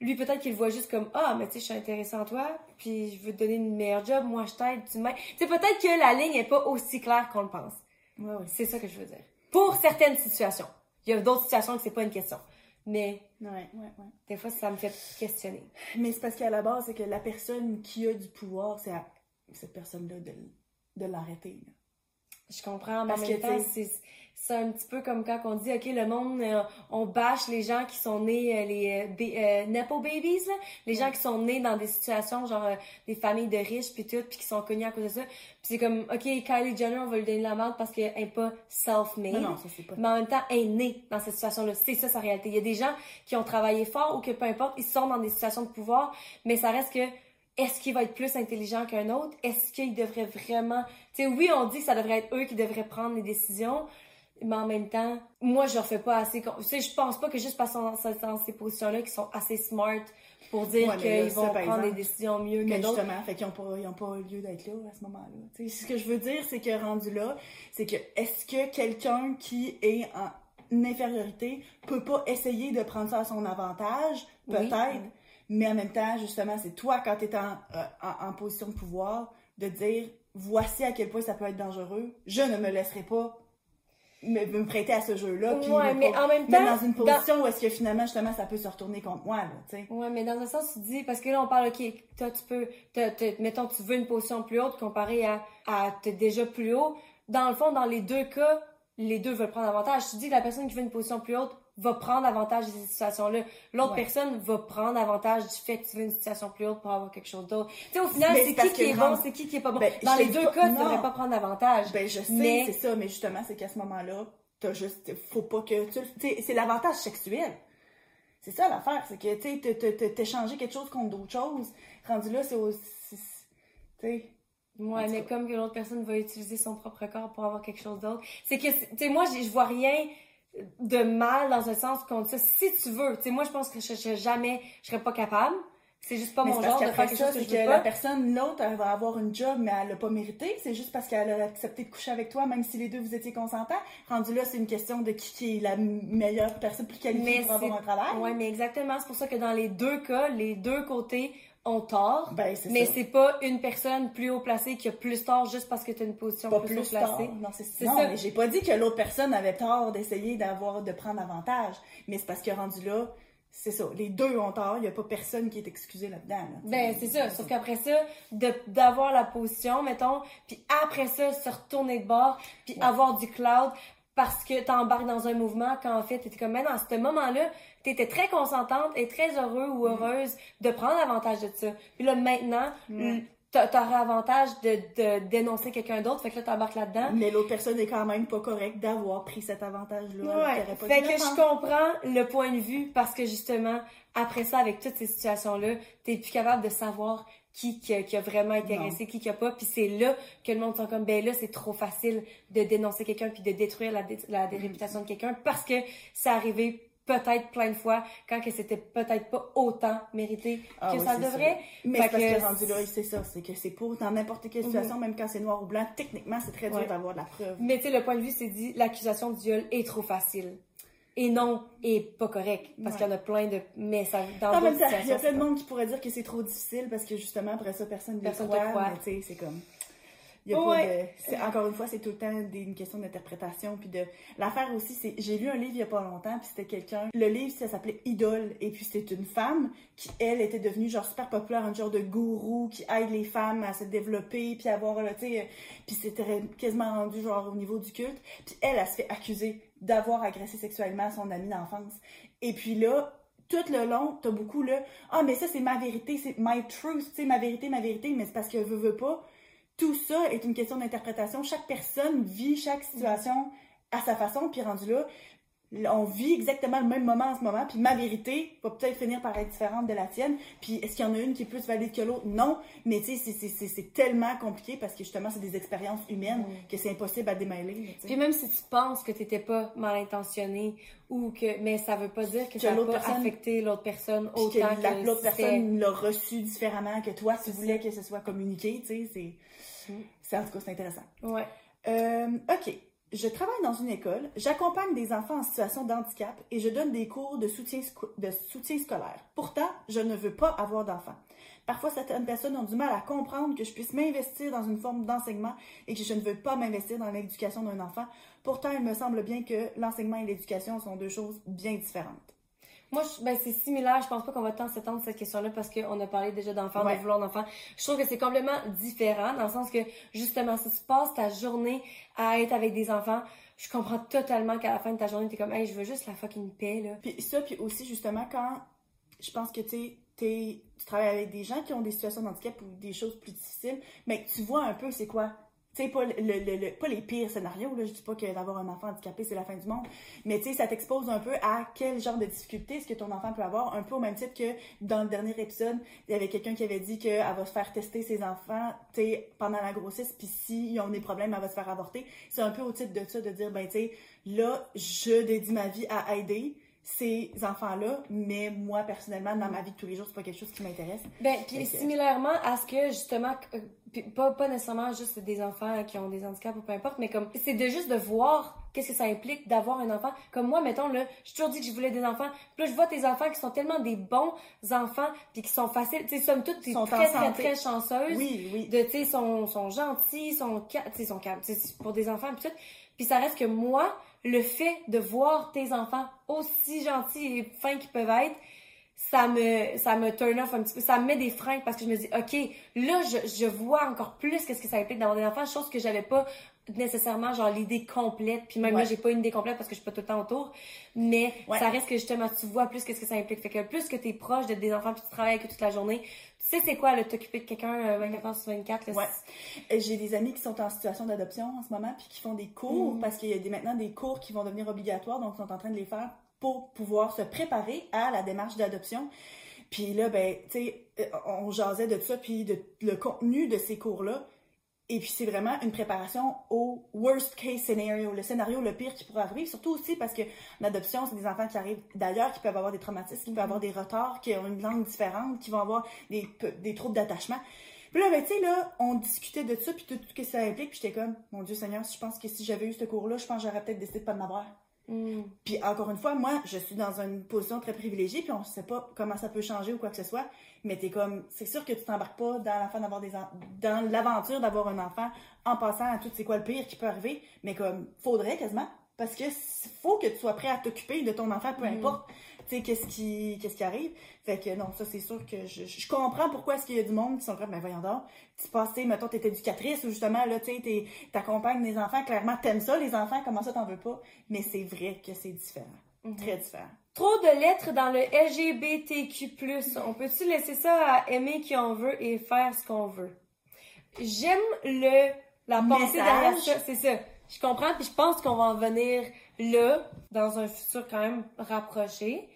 lui peut-être qu'il voit juste comme ah mais tu sais je suis intéressé en toi puis je veux te donner une meilleure job moi je t'aide tu m'aides c'est peut-être que la ligne est pas aussi claire qu'on le pense. Ouais, ouais. c'est ça que je veux dire. Pour certaines situations. Il y a d'autres situations que c'est pas une question mais ouais, ouais, ouais. des fois, ça me fait questionner. Mais c'est parce qu'à la base, c'est que la personne qui a du pouvoir, c'est à cette personne-là de, de l'arrêter. Je comprends, mais en même temps, c'est c'est un petit peu comme quand on dit, OK, le monde, euh, on bâche les gens qui sont nés, euh, les euh, Nepo Babies, les gens qui sont nés dans des situations, genre des familles de riches, puis tout, puis qui sont connus à cause de ça. Puis c'est comme, OK, Kylie Jenner, on va lui donner la merde parce qu'elle n'est pas self-made. Non, non, ça c'est pas. Mais en même temps, elle est née dans cette situation-là. C'est ça sa réalité. Il y a des gens qui ont travaillé fort ou que peu importe, ils sont dans des situations de pouvoir, mais ça reste que est-ce qu'il va être plus intelligent qu'un autre? Est-ce qu'il devrait vraiment... Tu sais, oui, on dit que ça devrait être eux qui devraient prendre les décisions, mais en même temps, moi, je leur fais pas assez. Tu sais, je pense pas que juste parce qu'on est dans ces positions-là, qu'ils sont assez smart pour dire qu'ils vont prendre des décisions mieux que d'autres. Justement, fait qu'ils n'ont pas, ils ont pas lieu d'être là à ce moment-là. Tu sais, ce que je veux dire, c'est que rendu là, c'est que est-ce que quelqu'un qui est en infériorité peut pas essayer de prendre ça à son avantage? Peut-être. Mais en même temps, justement, c'est toi, quand tu es en, euh, en, en position de pouvoir, de dire voici à quel point ça peut être dangereux. Je ne me laisserai pas me, me prêter à ce jeu-là. Puis ouais, mais en même temps. dans une position où est-ce que finalement, justement, ça peut se retourner contre moi, là, tu sais. Ouais, mais dans un sens, tu dis, parce que là, on parle, OK, toi, tu peux, mettons, tu veux une position plus haute comparée à, à t'es déjà plus haut. Dans le fond, dans les deux cas, les deux veulent prendre avantage. Tu dis que la personne qui veut une position plus haute va prendre avantage de ces situations-là. L'autre personne va prendre avantage du fait que tu veux une situation plus haute pour avoir quelque chose d'autre. Tu sais, au final, c'est qui qui est bon, c'est qui qui est pas bon. Ben, Dans les deux cas, tu devrais pas prendre avantage. Ben, je sais, c'est ça, mais justement, c'est qu'à ce moment-là, t'as juste, faut pas que tu, sais, c'est l'avantage sexuel. C'est ça l'affaire, c'est que, tu sais, t'échanger quelque chose contre d'autres choses. Rendu là, c'est aussi, tu sais. Ouais, mais comme que l'autre personne va utiliser son propre corps pour avoir quelque chose d'autre. C'est que, tu sais, moi, je vois rien de mal dans un sens contre ça. Si tu veux, tu sais, moi, je pense que je serais jamais, je serais pas capable. C'est juste pas mon genre de faire quelque chose que, que, la personne, l'autre, elle va avoir une job, mais elle l'a pas mérité. C'est juste parce qu'elle a accepté de coucher avec toi, même si les deux vous étiez consentants. Rendu là, c'est une question de qui, est la meilleure personne plus qualifiée pour avoir un travail. Ouais, mais exactement. C'est pour ça que dans les deux cas, les deux côtés, ont tort, ben, mais c'est pas une personne plus haut placée qui a plus tort juste parce que tu as une position plus, plus haut placée. Non, c'est Non, mais j'ai pas dit que l'autre personne avait tort d'essayer d'avoir de prendre avantage, mais c'est parce que rendu là, c'est ça, les deux ont tort, il y a pas personne qui est excusé là-dedans. ben c'est ça, sauf qu'après ça d'avoir la position mettons, puis après ça se retourner de bord, puis avoir du cloud parce que tu embarques dans un mouvement quand en fait tu comme mais dans ce moment-là tu étais très consentante et très heureux ou heureuse de prendre avantage de ça. Puis là, maintenant, mm. T'aurais avantage de, de dénoncer quelqu'un d'autre, fait que là, t'embarques là-dedans. Mais l'autre personne est quand même pas correcte d'avoir pris cet avantage-là. Ouais. fait que je comprends le point de vue parce que justement, après ça, avec toutes ces situations-là, t'es plus capable de savoir qui, qui, a, vraiment intéressé, qui qui a pas. Puis c'est là que le monde sent comme, ben là, c'est trop facile de dénoncer quelqu'un puis de détruire la, la, mm. réputation de quelqu'un parce que c'est arrivé peut-être plein de fois quand que c'était peut-être pas autant mérité ah que ça devrait. Mais parce que, rendu là, c'est ça, c'est que c'est pour dans n'importe quelle situation, mhm. même quand c'est noir ou blanc, techniquement, c'est très dur d'avoir de la preuve. Mais tu sais, le point de vue, c'est dit, l'accusation de viol est trop facile. Et non, et pas correct. Parce qu'il y en a plein de messages dans d'autres situations. Il y a plein de monde qui pourrait dire que c'est trop difficile parce que justement, après ça, personne ne croit. croit. tu sais, c'est comme encore une fois, c'est tout le temps une question d'interprétation. Puis de l'affaire aussi, c'est j'ai lu un livre il y a pas longtemps, puis c'était quelqu'un. Le livre, ça s'appelait Idole, et puis c'était une femme qui elle était devenue genre super populaire, un genre de gourou qui aide les femmes à se développer, puis avoir tu sais, puis c'était quasiment rendu genre au niveau du culte. Puis elle, elle se fait accuser d'avoir agressé sexuellement son amie d'enfance. Et puis là, tout le long, t'as beaucoup là, ah mais ça c'est ma vérité, c'est my truth, tu sais, ma vérité, ma vérité, mais c'est parce qu'elle veut, veut pas tout ça est une question d'interprétation. Chaque personne vit chaque situation à sa façon, puis rendu là, on vit exactement le même moment en ce moment, puis ma vérité va peut-être finir par être différente de la tienne. Puis est-ce qu'il y en a une qui est plus valide que l'autre? Non, mais tu sais, c'est tellement compliqué parce que justement, c'est des expériences humaines que c'est impossible à démêler. Puis même si tu penses que tu n'étais pas mal intentionné ou que, mais ça veut pas dire que, ça n'a pas affecté l'autre personne autant que, l'autre personne l'a reçu différemment que toi, tu voulais que ce soit communiqué, tu sais, c'est, mm. en tout cas, c'est intéressant. Ouais. Euh, ok je travaille dans une école, j'accompagne des enfants en situation de handicap et je donne des cours de soutien, de soutien scolaire. Pourtant, je ne veux pas avoir d'enfants. Parfois, certaines personnes ont du mal à comprendre que je puisse m'investir dans une forme d'enseignement et que je ne veux pas m'investir dans l'éducation d'un enfant. Pourtant, il me semble bien que l'enseignement et l'éducation sont deux choses bien différentes. Moi, ben, c'est similaire. Je pense pas qu'on va tant s'étendre cette question-là parce qu'on a parlé déjà d'enfants, de vouloir d'enfants. Je trouve que c'est complètement différent dans le sens que, justement, si tu passes ta journée à être avec des enfants, je comprends totalement qu'à la fin de ta journée, t'es comme, hey, je veux juste la fucking paix, là. Puis ça, puis aussi, justement, quand je pense que, tu tu travailles avec des gens qui ont des situations de handicap ou des choses plus difficiles, mais tu vois un peu c'est quoi sais, pas, le, pas les pires scénarios, là, je dis pas que d'avoir un enfant handicapé, c'est la fin du monde, mais tu sais, ça t'expose un peu à quel genre de difficultés est-ce que ton enfant peut avoir, un peu au même titre que dans le dernier épisode, il y avait quelqu'un qui avait dit qu'elle va se faire tester ses enfants, tu sais, pendant la grossesse, puis s'ils ont des problèmes, elle va se faire avorter. C'est un peu au titre de ça, de dire, ben, tu sais, là, je dédie ma vie à aider, ces enfants-là, mais moi, personnellement, dans ma vie de tous les jours, c'est pas quelque chose qui m'intéresse. Ben, puis similairement à ce que, justement, euh, pas, pas nécessairement juste des enfants qui ont des handicaps ou peu importe, mais comme, c'est de juste de voir qu'est-ce que ça implique d'avoir un enfant. Comme moi, mettons, là, j'ai toujours dit que je voulais des enfants. Puis là, je vois tes enfants qui sont tellement des bons enfants, puis qui sont faciles. Tu sais, somme toute, t'es très, très, très, chanceuses. Oui, oui. De, tu sais, sont, sont gentils, sont, tu sais, sont calmes. pour des enfants, puis tout. Puis ça reste que moi, le fait de voir tes enfants aussi gentils et fins qu'ils peuvent être, ça me ça me turn off un petit peu, ça me met des freins parce que je me dis OK, là je, je vois encore plus qu'est-ce que ça implique d'avoir des enfants, chose que j'avais pas nécessairement genre l'idée complète puis même là j'ai pas une idée complète parce que je suis pas tout le temps autour mais ça reste que justement tu vois plus qu'est-ce que ça implique. Fait que plus que tu es proche de des enfants puis tu travailles avec toute la journée sais c'est quoi le t'occuper de quelqu'un 24 euh, heures sur 24 ouais. Euh, j'ai des amis qui sont en situation d'adoption en ce moment puis qui font des cours mm. parce qu'il y a des, maintenant des cours qui vont devenir obligatoires donc ils sont en train de les faire pour pouvoir se préparer à la démarche d'adoption puis là ben tu sais euh, on jasait de ça puis de le contenu de ces cours là et puis c'est vraiment une préparation au worst case scenario, le scénario le pire qui pourrait arriver, surtout aussi parce que l'adoption, c'est des enfants qui arrivent d'ailleurs, qui peuvent avoir des traumatismes, qui peuvent avoir des retards, qui ont une langue différente, qui vont avoir des, des troubles d'attachement. Puis là, ben, tu sais, là, on discutait de ça, puis tout, ce que ça implique, puis j'étais comme, mon Dieu Seigneur, je pense que si j'avais eu ce cours-là, je pense que j'aurais peut-être décidé de pas m'avoir. Mm. Puis encore une fois, moi, je suis dans une position très privilégiée, puis on ne sait pas comment ça peut changer ou quoi que ce soit. Mais t'es comme, c'est sûr que tu t'embarques pas dans d'avoir des dans l'aventure d'avoir un enfant en passant à tout c'est quoi le pire qui peut arriver. Mais comme, faudrait quasiment, parce que faut que tu sois prêt à t'occuper de ton enfant, peu mm. Tu sais, qu'est-ce qui, qu'est-ce qui arrive. Fait que non, ça, c'est sûr que je, je comprends pourquoi est-ce qu'il y a du monde qui sont comme, ben voyons donc, tu passais, mettons, t'es éducatrice ou justement, là, tu sais, t'accompagnes des enfants, clairement, t'aimes ça, les enfants, comment ça t'en veux pas? Mais c'est vrai que c'est différent. Mhm. Très différent. Trop de lettres dans le LGBTQ+. On peut-tu laisser ça à aimer qui on veut et faire ce qu'on veut? J'aime le, la pensée derrière ça, c'est ça. Je comprends, puis je pense qu'on va en venir là, dans un futur quand même rapproché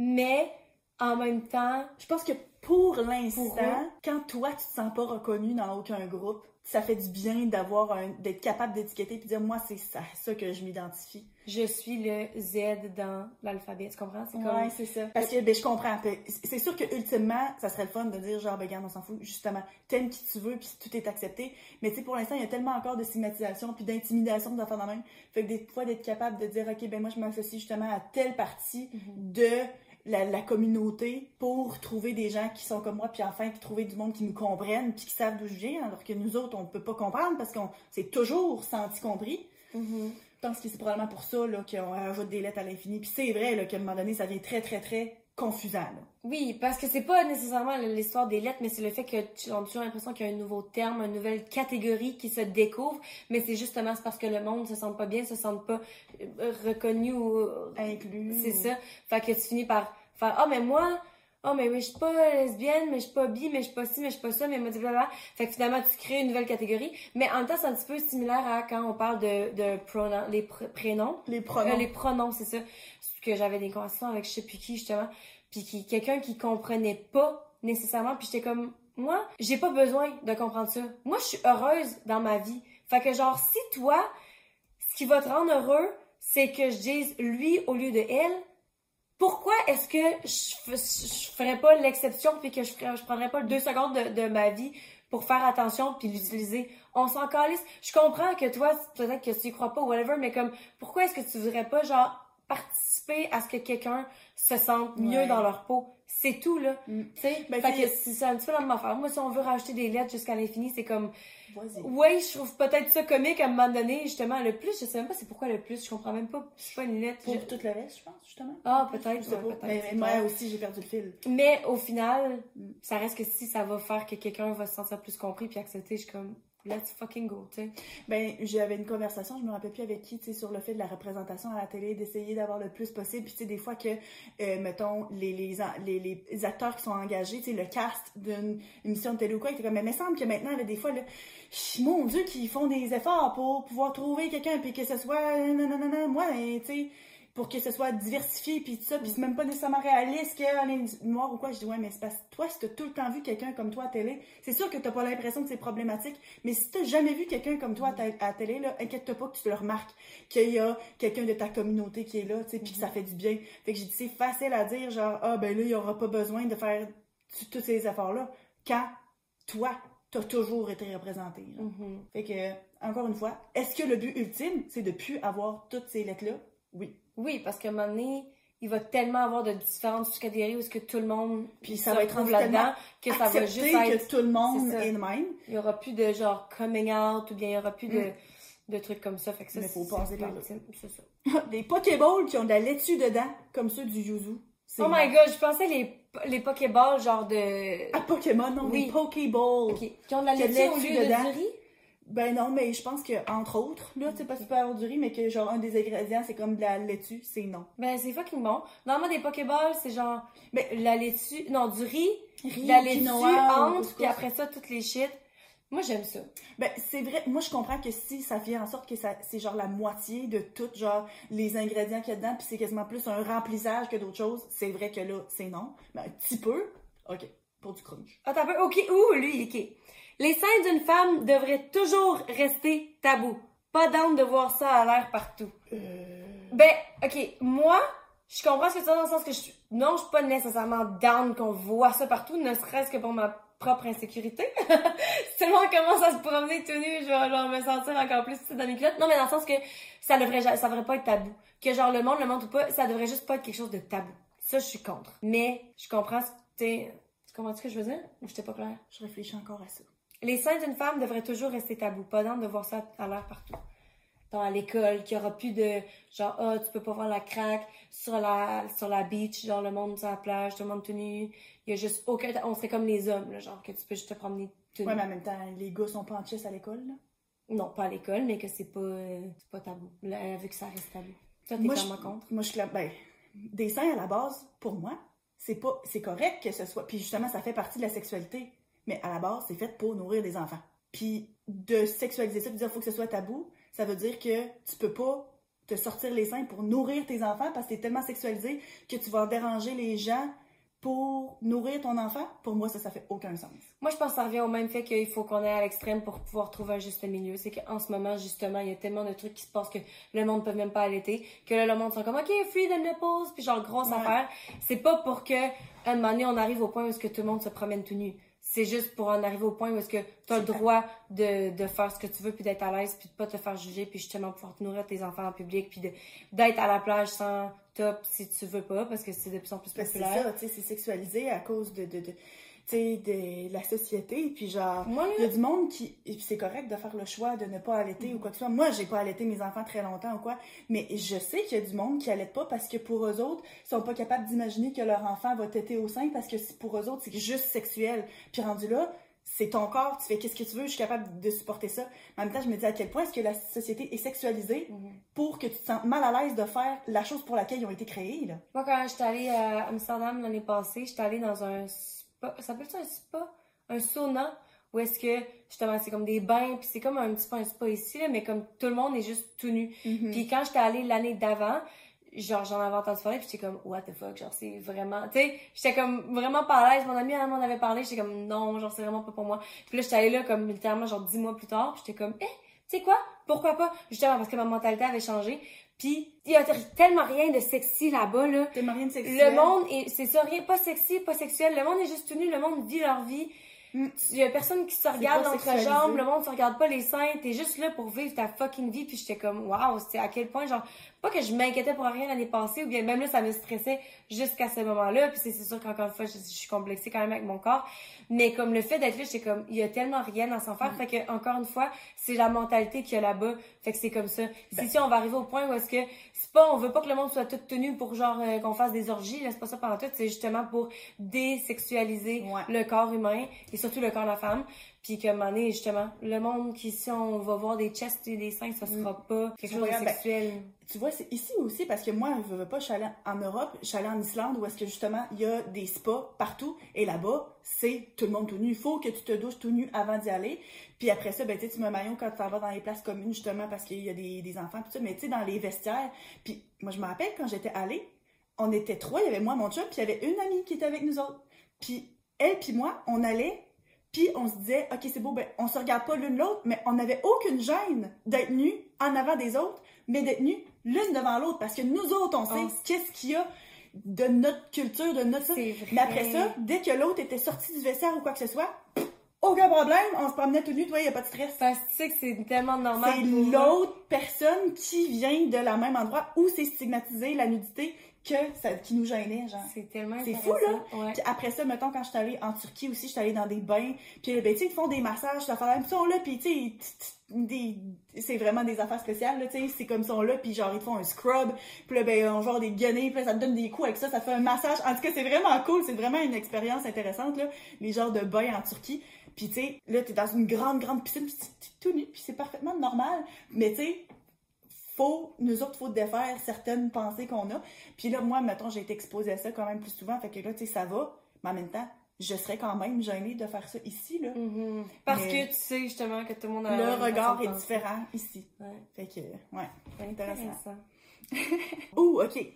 mais en même temps, je pense que pour l'instant, quand toi tu te sens pas reconnu dans aucun groupe, ça fait du bien d'avoir d'être capable d'étiqueter puis dire moi c'est ça, ça que je m'identifie. Je suis le Z dans l'alphabet, tu comprends? C'est comme c'est ça. Parce que ben, je comprends. C'est sûr que ultimement, ça serait le fun de dire genre ben regarde, on s'en fout justement, t'aimes qui tu veux puis tout est accepté. Mais tu sais pour l'instant, il y a tellement encore de stigmatisation puis d'intimidation de faire dans même. Fait que des fois d'être capable de dire OK, ben moi je m'associe justement à telle partie mm-hmm. de la, communauté pour trouver des gens qui sont comme moi, puis enfin, puis trouver du monde qui nous comprenne, puis qui savent d'où je viens, alors que nous autres, on peut pas comprendre parce qu'on s'est toujours senti compris. Mm-hmm. Je pense que c'est probablement pour ça qu'on ajoute des lettres à l'infini. Puis c'est vrai qu'à un moment donné, ça devient très, très, très confusant. Oui, parce que c'est pas nécessairement l'histoire des lettres, mais c'est le fait que tu as toujours l'impression qu'il y a un nouveau terme, une nouvelle catégorie qui se découvre, mais c'est justement parce que le monde se sent pas bien, se sent pas euh, reconnu ou inclus. C'est ça. Fait que tu finis par faire ah mais moi oh mais, mais je suis pas lesbienne, mais je suis pas bi, mais je suis pas ci, mais je suis pas ça, mais moi, blablabla. Fait que finalement, tu crées une nouvelle catégorie. Mais en même temps, c'est un petit peu similaire à quand on parle de, de pronoms, les pr- prénoms. Les pronoms. Euh, les pronoms, c'est ça. Que j'avais des conversations avec je sais plus qui, justement. Puis quelqu'un qui comprenait pas nécessairement. Puis j'étais comme, moi, j'ai pas besoin de comprendre ça. Moi, je suis heureuse dans ma vie. Fait que genre, si toi, ce qui va te rendre heureux, c'est que je dise lui au lieu de elle, pourquoi est-ce que je, je ferais pas l'exception puis que je, je prendrais pas deux secondes de, de ma vie pour faire attention puis l'utiliser? On s'en calisse. Je comprends que toi, peut-être que tu y crois pas ou whatever, mais comme, pourquoi est-ce que tu voudrais pas, genre, participer à ce que quelqu'un se sente mieux Ouais. dans leur peau? C'est tout, là. Mm. Tu sais? Ben, fait que c'est c'est un petit peu la même affaire. Moi, si on veut rajouter des lettres jusqu'à l'infini, c'est comme, oui, je trouve peut-être ça comique à un moment donné, justement, le plus, je sais même pas c'est pourquoi le plus, je comprends même pas, c'est pas une lettre. Pour Je- tout le reste, je pense, justement. Ah, peut-être, Je ouais, Mais, mais moi aussi, j'ai perdu le fil. Mais au final, ça reste que si ça va faire que quelqu'un va se sentir plus compris puis accepté, je suis comme, let's fucking go, tu sais. Ben, j'avais une conversation, je me rappelle plus avec qui, tu sais, sur le fait de la représentation à la télé, d'essayer d'avoir le plus possible. Puis, tu sais, des fois que, euh, mettons, les, les, les, les acteurs qui sont engagés, tu sais, le cast d'une émission de télé ou quoi, comme, mais il me semble que maintenant, là, des fois, là, mon Dieu, qu'ils font des efforts pour pouvoir trouver quelqu'un, puis que ce soit, non, non, non, non, moi, tu sais, pour que ce soit diversifié, puis tout ça, puis c'est même pas nécessairement réaliste qu'on est noir ou quoi. Je dis, ouais, mais c'est parce que toi, si t'as tout le temps vu quelqu'un comme toi à télé, c'est sûr que t'as pas l'impression que c'est problématique, mais si t'as jamais vu quelqu'un comme toi à, télé, là, inquiète-toi pas que tu le remarques, qu'il y a quelqu'un de ta communauté qui est là, tu sais, puis que ça fait du bien. Fait que j'ai dit, c'est facile à dire, genre, ah, ben là, il y aura pas besoin de faire tous ces efforts-là, quand toi, t'as toujours été représenté. Mhm. Fait que, encore une fois, est-ce que le but ultime, c'est de plus avoir toutes ces lettres-là? Oui. Oui, parce qu'à un moment donné, il va tellement avoir de différentes catégories où est-ce que tout le monde Puis ça se va être là-dedans, que ça va juste être, que tout le monde est de même. il y aura plus de genre coming out ou bien il y aura plus de, de trucs comme ça. Fait que ça, Mm. Mais faut passer par là. c'est ça. Des Pokéballs qui ont de la laitue dedans, comme ceux du Yuzu. Oh my god, je pensais les, les Pokéballs genre de... À Pokémon, non, Oui. des Pokéballs. Ok. Qui ont de la laitue au lieu de riz? Ben non, mais je pense que, entre autres, là, tu sais pas si tu peux avoir du riz, mais que genre un des ingrédients, c'est comme de la laitue, c'est non. Ben, c'est fucking bon. Normalement, des Pokéballs, c'est genre Mais- la laitue... Non, du riz, la laitue entre, puis après ça, toutes les shit. Moi, j'aime ça. Ben, c'est vrai, moi je comprends que si ça fait en sorte que ça c'est genre la moitié de tout, genre les ingrédients qu'il y a dedans, puis c'est quasiment plus un remplissage que d'autres choses, c'est vrai que là, c'est non. Mais un petit peu, ok, pour du crunch. Attends un peu. OK. Ouh, lui, OK. Les seins d'une femme devraient toujours rester tabous. Pas d'âme de voir ça à l'air partout. Euh... Ben, OK. Moi, je comprends ce que tu dis dans le sens que je suis... Non, je suis pas nécessairement down qu'on voit ça partout, ne serait-ce que pour ma propre insécurité. le monde commence à se promener tout nu, je vais genre me sentir encore plus petite dans mes culottes. Non, mais dans le sens que ça devrait, ça devrait pas être tabou. Que genre le monde le montre ou pas, ça devrait juste pas être quelque chose de tabou. Ça, je suis contre. Mais, je comprends ce que t'es... Tu comprends ce que je veux dire? Ou j'étais pas claire? Je réfléchis encore à ça. Les seins d'une femme devraient toujours rester tabous. Pas d'âme de voir ça à l'air partout. Dans à l'école, qu'il y aura plus de genre, ah, tu peux pas voir la craque sur la, sur la beach, genre le monde sur la plage, tout le monde tout nu. Il y a juste aucun, on serait comme les hommes, là, genre, que tu peux juste te promener tout. Ouais, mais en même temps, les gars sont pas en chess à l'école, là. Non, pas à l'école, mais que c'est pas, euh, c'est pas tabou. Là, vu que ça reste tabou. Toi, t'es Moi, clairement je- contre. Moi, je suis ben, des seins à la base, pour moi, c'est pas, c'est correct que ce soit, puis justement, ça fait partie de la sexualité. Mais à la base, c'est fait pour nourrir des enfants. Puis de sexualiser ça, de dire faut que ce soit tabou, ça veut dire que tu peux pas te sortir les seins pour nourrir tes enfants parce que t'es tellement sexualisé que tu vas déranger les gens pour nourrir ton enfant? Pour moi, ça, ça fait aucun sens. Moi, je pense que ça revient au même fait qu'il faut qu'on aille à l'extrême pour pouvoir trouver un juste milieu. C'est qu'en ce moment, justement, il y a tellement de trucs qui se passent que le monde peut même pas allaiter, que là, le monde sont comme, OK, free the nipples, puis genre, grosse Ouais. affaire. C'est pas pour que, à un moment donné, on arrive au point où est-ce que tout le monde se promène tout nu. C'est juste pour en arriver au point où est-ce que tu as le droit de, de faire ce que tu veux, puis d'être à l'aise, puis de pas te faire juger, puis justement pouvoir te nourrir tes enfants en public, puis de- d'être à la plage sans top si tu veux pas, parce que c'est de plus en plus que c'est populaire. ça, tu sais, c'est sexualisé à cause de, de la société. Puis genre, Il y a du monde qui. C'est correct de faire le choix de ne pas allaiter ou quoi que ce soit. Moi, j'ai pas allaité mes enfants très longtemps ou quoi. Mais je sais qu'il y a du monde qui allaite pas parce que pour eux autres, ils sont pas capables d'imaginer que leur enfant va téter au sein parce que pour eux autres, c'est juste sexuel. Puis rendu là, c'est ton corps, tu fais qu'est-ce que tu veux, je suis capable de supporter ça. Mais en même temps, je me dis à quel point est-ce que la société est sexualisée Mhm. pour que tu te sentes mal à l'aise de faire la chose pour laquelle ils ont été créés, là. Moi, quand j'étais allée à Amsterdam l'année passée, j'étais allée dans un spa. Ça s'appelle ça un spa? Un sauna? Où est-ce que, justement, c'est comme des bains, puis c'est comme un petit peu un spa ici, là, mais comme tout le monde est juste tout nu. Mhm. Puis quand j'étais allée l'année d'avant, genre, j'en avais entendu parler, puis j'étais comme, what the fuck, genre, c'est vraiment, tu sais, j'étais comme vraiment pas à l'aise. Mon ami, m'en avait parlé, j'étais comme, non, genre, c'est vraiment pas pour moi. Puis là, j'étais allée là, comme, littéralement, genre, dix mois plus tard, j'étais comme, eh, tu sais quoi? Pourquoi pas? Justement, parce que ma mentalité avait changé. Puis, il y a tellement rien de sexy là-bas, là. T'es mariée sexuelle. Le monde, est- c'est ça, rien, pas sexy, pas sexuel. Le monde est juste tenu, le monde vit leur vie. Mm. Il y a personne qui se regarde entre sexualisé. jambes, le monde se regarde pas les seins. T'es juste là pour vivre ta fucking vie. Puis j'étais comme, waouh, c'est à quel point, genre, pas que je m'inquiétais pour rien l'année passée, ou bien même là, ça me stressait jusqu'à ce moment-là. Puis c'est sûr qu'encore une fois, je, je suis complexée quand même avec mon corps. Mais comme le fait d'être là, j'étais comme, il y a tellement rien à s'en Mm. faire. Fait que, encore une fois, c'est la mentalité qu'il y a là-bas. Fait que c'est comme ça. Ben. Si, si on va arriver au point où est-ce que, c'est pas, on veut pas que le monde soit tout tenu pour genre, euh, qu'on fasse des orgies, là, c'est pas ça pendant tout. C'est justement pour désexualiser Ouais. le corps humain et surtout le corps de la femme. Puis un moment donné, justement, le monde qui, si on va voir des chests et des seins, ça sera pas quelque chose de ben, sexuel. Tu vois, c'est ici aussi, parce que moi, je veux pas, je suis allée en Europe, je suis allée en Islande, où est-ce que justement, il y a des spas partout, et là-bas, c'est tout le monde tout nu. Il faut que tu te douches tout nu avant d'y aller. Puis après ça, ben, tu mets un maillot quand tu vas dans les places communes, justement, parce qu'il y a des, des enfants, tout ça, mais tu sais, dans les vestiaires. Puis moi, je me rappelle, quand j'étais allée, on était trois, il y avait moi, mon chum, puis il y avait une amie qui était avec nous autres. Puis elle puis moi, on allait, puis on se disait, OK, c'est beau, ben, on se regarde pas l'une l'autre, mais on n'avait aucune gêne d'être nus en avant des autres, mais d'être nus l'une devant l'autre, parce que nous autres, on sait Oh. qu'est-ce qu'il y a de notre culture, de notre... Vrai. Mais après ça, dès que l'autre était sorti du vestiaire ou quoi que ce soit, aucun problème, on se promenait tout nu, toi, il n'y a pas de stress. Parce que tu sais que c'est tellement normal. C'est l'autre personne qui vient de la même endroit où c'est stigmatisé la nudité que ça, qui nous gênait, genre. C'est tellement C'est fou, Ouais. Puis après ça, mettons, quand je suis allée en Turquie aussi, je suis allée dans des bains, puis ben, tu sais, ils font des massages, ça fait même sont là, puis tu sais, c'est vraiment des affaires spéciales, là, tu sais, c'est comme ils sont là, puis genre, ils te font un scrub, puis là, ben, on genre des guenilles, puis là, ça te donne des coups avec ça, ça fait un massage. En tout cas, c'est vraiment cool, c'est vraiment une expérience intéressante, là, les genres de bains en Turquie. Puis tu sais, là, t'es dans une grande, grande piscine, puis t'es tout nu, puis c'est parfaitement normal, mais tu sais, faut, nous autres, faut défaire certaines pensées qu'on a. Puis là, moi, mettons, j'ai été exposée à ça quand même plus souvent, fait que là, tu sais, ça va, mais en même temps, je serais quand même gênée de faire ça ici, là. Mhm. Parce Mais- que tu sais justement que tout le monde a Le regard est différent ici. Ouais. Fait que, ouais, C'est intéressant. Ouh, ok.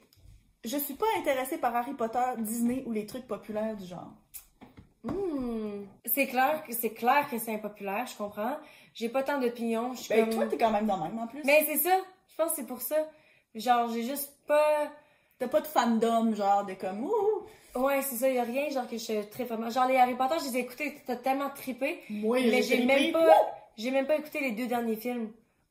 Je suis pas intéressée par Harry Potter, Disney ou les trucs populaires du genre. Hmm. C'est clair que c'est clair que c'est impopulaire, je comprends. J'ai pas tant d'opinions. Ben, comme... toi, t'es quand même dans même, en plus. Mais c'est ça. Je pense que c'est pour ça. Genre, j'ai juste pas. T'as pas de fandom, genre, de comme, ouh, Ouais, c'est ça. Y a rien, genre, que je très vraiment. Genre, les Harry Potter, je les ai écoutés, t'as tellement trippé. moi, Mais j'ai même pas. J'ai même pas écouté les deux derniers films.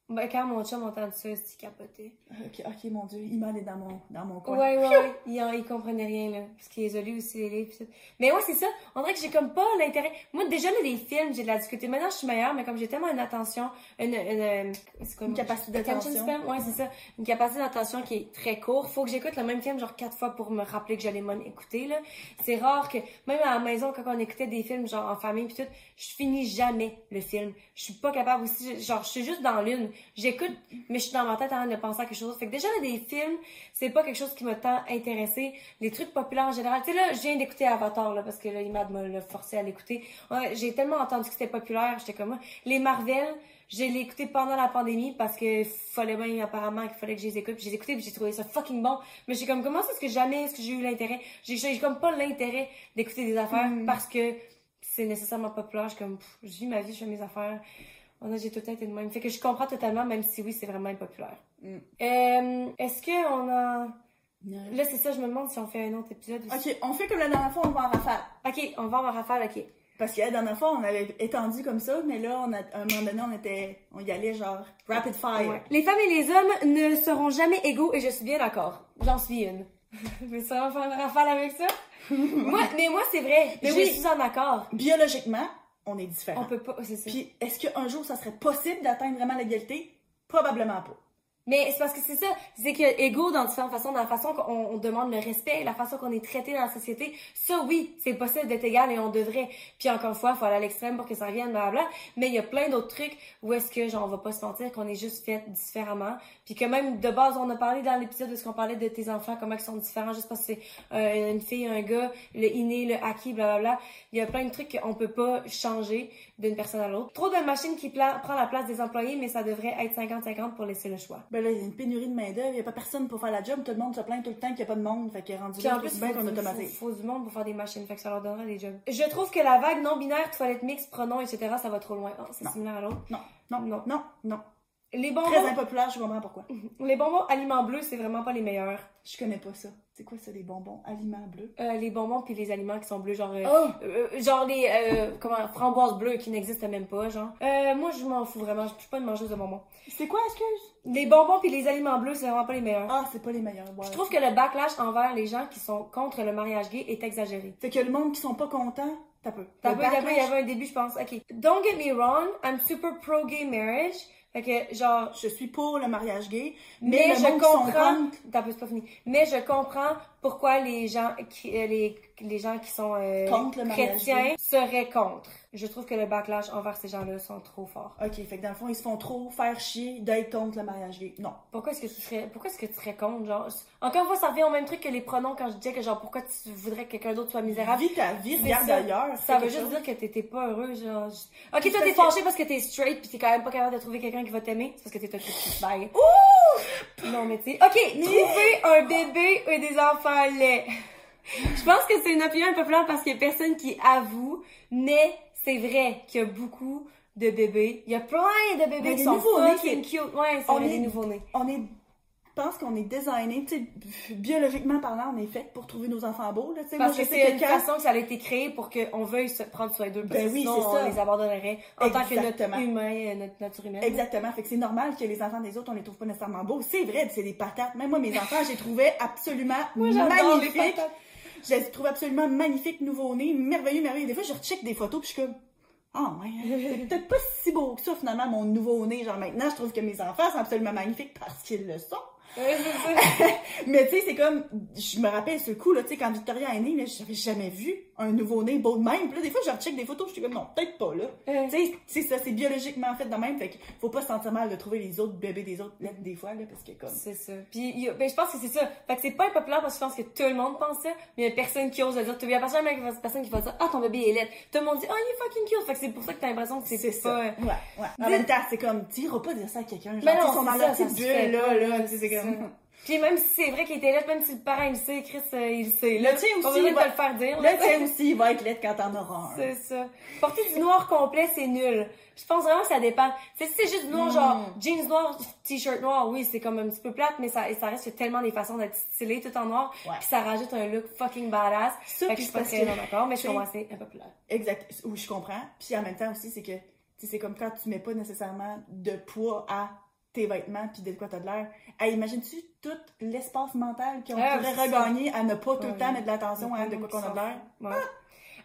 Ben, quand mon chum entend ça, c'est capoté. Ok, ok, mon dieu, il m'allait dans mon, dans mon coin. Ouais, ouais, ouais. Il, en- il comprenait rien, là. Parce qu'il les a lus aussi, les livres, pis. Mais ouais, c'est ça. On dirait que j'ai comme pas l'intérêt. Moi, déjà, là, les films, j'ai de la difficulté. Maintenant, je suis meilleure, mais comme j'ai tellement une attention, une, une, euh, quoi, Une capacité attention d'attention. Ouais, c'est ça. Une capacité d'attention qui est très courte. Faut que j'écoute le même film, genre, quatre fois pour me rappeler que j'allais m'en écouter, là. C'est rare que, même à la maison, quand on écoutait des films, genre, en famille pis tout, je finis jamais le film. Je suis pas capable aussi, genre, je suis juste dans l'une. J'écoute, mais je suis dans ma tête en train de penser à quelque chose. Fait que déjà, là, des films, c'est pas quelque chose qui m'a tant intéressé. Les trucs populaires en général. Tu sais, là, je viens d'écouter Avatar, là, parce que là, Imad me l'a forcé à l'écouter. Ouais, j'ai tellement entendu que c'était populaire, j'étais comme. Les Marvel, j'ai l'ai écouté pendant la pandémie parce que fallait bien, apparemment, qu'il fallait que je les écoute. Puis j'ai écouté, puis j'ai trouvé ça fucking bon. Mais j'ai comme, comment est-ce que jamais est-ce que j'ai eu l'intérêt? J'ai, j'ai comme pas l'intérêt d'écouter des affaires Mm. parce que c'est nécessairement populaire. Je suis comme, pff, je vis ma vie, je fais mes affaires. On a, j'ai tout le temps été de même. Fait que je comprends totalement, même si oui, c'est vraiment impopulaire. Mm. Euh, est-ce qu'on a... Non. Là, c'est ça, je me demande si on fait un autre épisode aussi. Ok, on fait comme la dernière fois, on va en rafale. Ok, on va en rafale, ok. Parce que la dernière fois, on avait étendu comme ça, mais là, on a, à un moment donné, on était, on y allait genre rapid fire. Ouais. Les femmes et les hommes ne seront jamais égaux et je suis bien d'accord. J'en suis une. Mais ça va faire une rafale avec ça? moi, mais moi, c'est vrai. Mais je oui. suis en accord. Biologiquement, on est différents. On peut pas, c'est ça. Puis, est-ce qu'un jour, ça serait possible d'atteindre vraiment l'égalité? Probablement pas. Mais c'est parce que c'est ça, c'est que égaux dans différentes façons, dans la façon qu'on on demande le respect, la façon qu'on est traité dans la société, ça oui, c'est possible d'être égal et on devrait. Puis encore une fois, faut aller à l'extrême pour que ça revienne, blablabla. Mais il y a plein d'autres trucs où est-ce que genre on va pas se sentir qu'on est juste fait différemment. Puis que même de base, on a parlé dans l'épisode de ce qu'on parlait de tes enfants, comment ils sont différents, juste parce que c'est euh, une fille, un gars, le inné, le acquis, blablabla. Il y a plein de trucs qu'on peut pas changer d'une personne à l'autre. Trop de machines qui prend la place des employés, mais ça devrait être 50-50 pour laisser le choix. Ben là, il y a une pénurie de main-d'œuvre, il n'y a pas personne pour faire la job, tout le monde se plaint tout le temps qu'il n'y a pas de monde, fait qu'il est rendu là, en plus, bien qu'on automatise. faut du monde pour faire des machines, fait que ça leur donnera des jobs. Je trouve que la vague non-binaire, toilette mixte, pronom, etc., ça va trop loin. Oh, c'est similaire à l'autre. Non, non, Non. non, non, Les Très bonbons, impopulaire, je comprends pourquoi. les bonbons aliments bleus, c'est vraiment pas les meilleurs. Je connais pas ça. C'est quoi ça, des bonbons aliments bleus? Euh, les bonbons puis les aliments qui sont bleus, genre, euh, Oh! euh, genre les, comment, framboises bleues qui n'existent même pas, genre. Moi, je m'en fous vraiment, je suis pas une mangeuse de bonbons. C'est quoi, excuse? Les bonbons puis les aliments bleus, c'est vraiment pas les meilleurs. Ah, c'est pas les meilleurs. ouais. Je trouve que le backlash envers les gens qui sont contre le mariage gay est exagéré. Fait que le monde qui sont pas contents, t'as peu. T'as peu, il y avait un début, je pense. Ok. Don't get me wrong, I'm super pro gay marriage. Fait que, genre, Je suis pour le mariage gay, mais, mais, le je monde comprends. T'as pas fini. Mais je comprends pourquoi les gens qui, euh, les, les gens qui sont euh, Contre le mariage chrétiens seraient contre. Je trouve que le backlash envers ces gens-là sont trop forts. Ok, fait que dans le fond, ils se font trop faire chier d'être contre le mariage gay. Non. Pourquoi est-ce que tu serais, pourquoi est-ce que tu serais contre, genre, encore une fois, ça revient au même truc que les pronoms quand je disais que genre, pourquoi tu voudrais que quelqu'un d'autre soit misérable? Vis ta vie, regarde ça. ailleurs. Ça veut juste chose. dire que t'étais pas heureux, genre. je- Ok, toi t'es que- fâché parce que t'es straight pis t'es quand même pas capable de trouver quelqu'un qui va t'aimer. C'est parce que t'es toxique. Bye. Non, mais tu sais. Ok, trouver un bébé et des enfants laits. Je pense que c'est une opinion un peu plate parce qu'il y a personne qui avoue, mais c'est vrai qu'il y a beaucoup de bébés. Il y a plein de bébés Mais qui des sont fucking qui- cute. Ouais, c'est On vrai, est- des nouveaux-nés. On est. Je pense qu'on est designé, biologiquement parlant, on est fait pour trouver nos enfants beaux, là. Parce Moi, que c'est une quand- façon que ça a été créé pour qu'on veuille se prendre soin d'eux. Ben oui, sinon, c'est ça. on les abandonnerait en tant que notre Exactement. humain, euh, notre nature humaine. Exactement. Fait que c'est normal que les enfants des autres, on les trouve pas nécessairement beaux. C'est vrai, c'est des patates. Même moi, mes enfants, j'ai trouvé absolument Moi, les magnifiques. patates. Je les trouve absolument magnifiques, nouveau-nés, merveilleux, merveilleux. Des fois, je recheck des photos, puis je suis comme, ah ouais, c'est peut-être pas si beau que ça, finalement, mon nouveau-né. Genre, maintenant, je trouve que mes enfants sont absolument magnifiques parce qu'ils le sont. Mais tu sais, c'est comme, je me rappelle ce coup, là, tu sais, quand Victoria est née, là, j'avais jamais vu un nouveau-né beau de même. Puis là, des fois, je recheck des photos, je suis comme, non, peut-être pas, là. Ouais. Tu sais, c'est ça, c'est biologiquement fait de même. Fait qu'il faut pas se sentir mal de trouver les autres bébés des autres lettres des fois, là, parce que comme. C'est ça. Puis, a- ben, je pense que c'est ça. Fait que c'est pas impopulaire parce que je pense que tout le monde pense ça, mais il y a personne qui ose le dire. Il y a personne, même personne qui va dire, ah, ton bébé est laid. Tout le monde dit, oh, il est fucking cute. Fait que c'est pour ça que t'as l'impression que c'est pas... Ouais, ouais. En même temps, c'est comme, tu iras pas dire ça à quelqu'un. Genre, sais, non, fait bulle, là, là, là, c'est comme. Puis même si c'est vrai qu'il était laid, même si le parent il le sait, Chris, euh, il le sait. Là, Le tien aussi, de va- te le faire dire. Tu sais aussi, il va être laid quand t'en auras un. C'est ça. Porter du noir complet, c'est nul. Je pense vraiment que ça dépend. Sais, si c'est juste du noir, Mm. genre jeans noir, t-shirt noir, oui, c'est comme un petit peu plate, mais ça, ça reste tellement des façons d'être stylé tout en noir, Ouais. puis ça rajoute un look fucking badass. Ça, fait que je suis pas très d'accord, mais je comprends, c'est impopulaire. Exact. Oui, je comprends. Puis en même temps aussi, c'est que, c'est comme quand tu mets pas nécessairement de poids à tes vêtements puis de quoi t'as de l'air. Hey, imagines-tu tout l'espace mental qu'on Ah, pourrait regagner à ne pas tout le temps mettre de l'attention à de quoi qu'on a de l'air?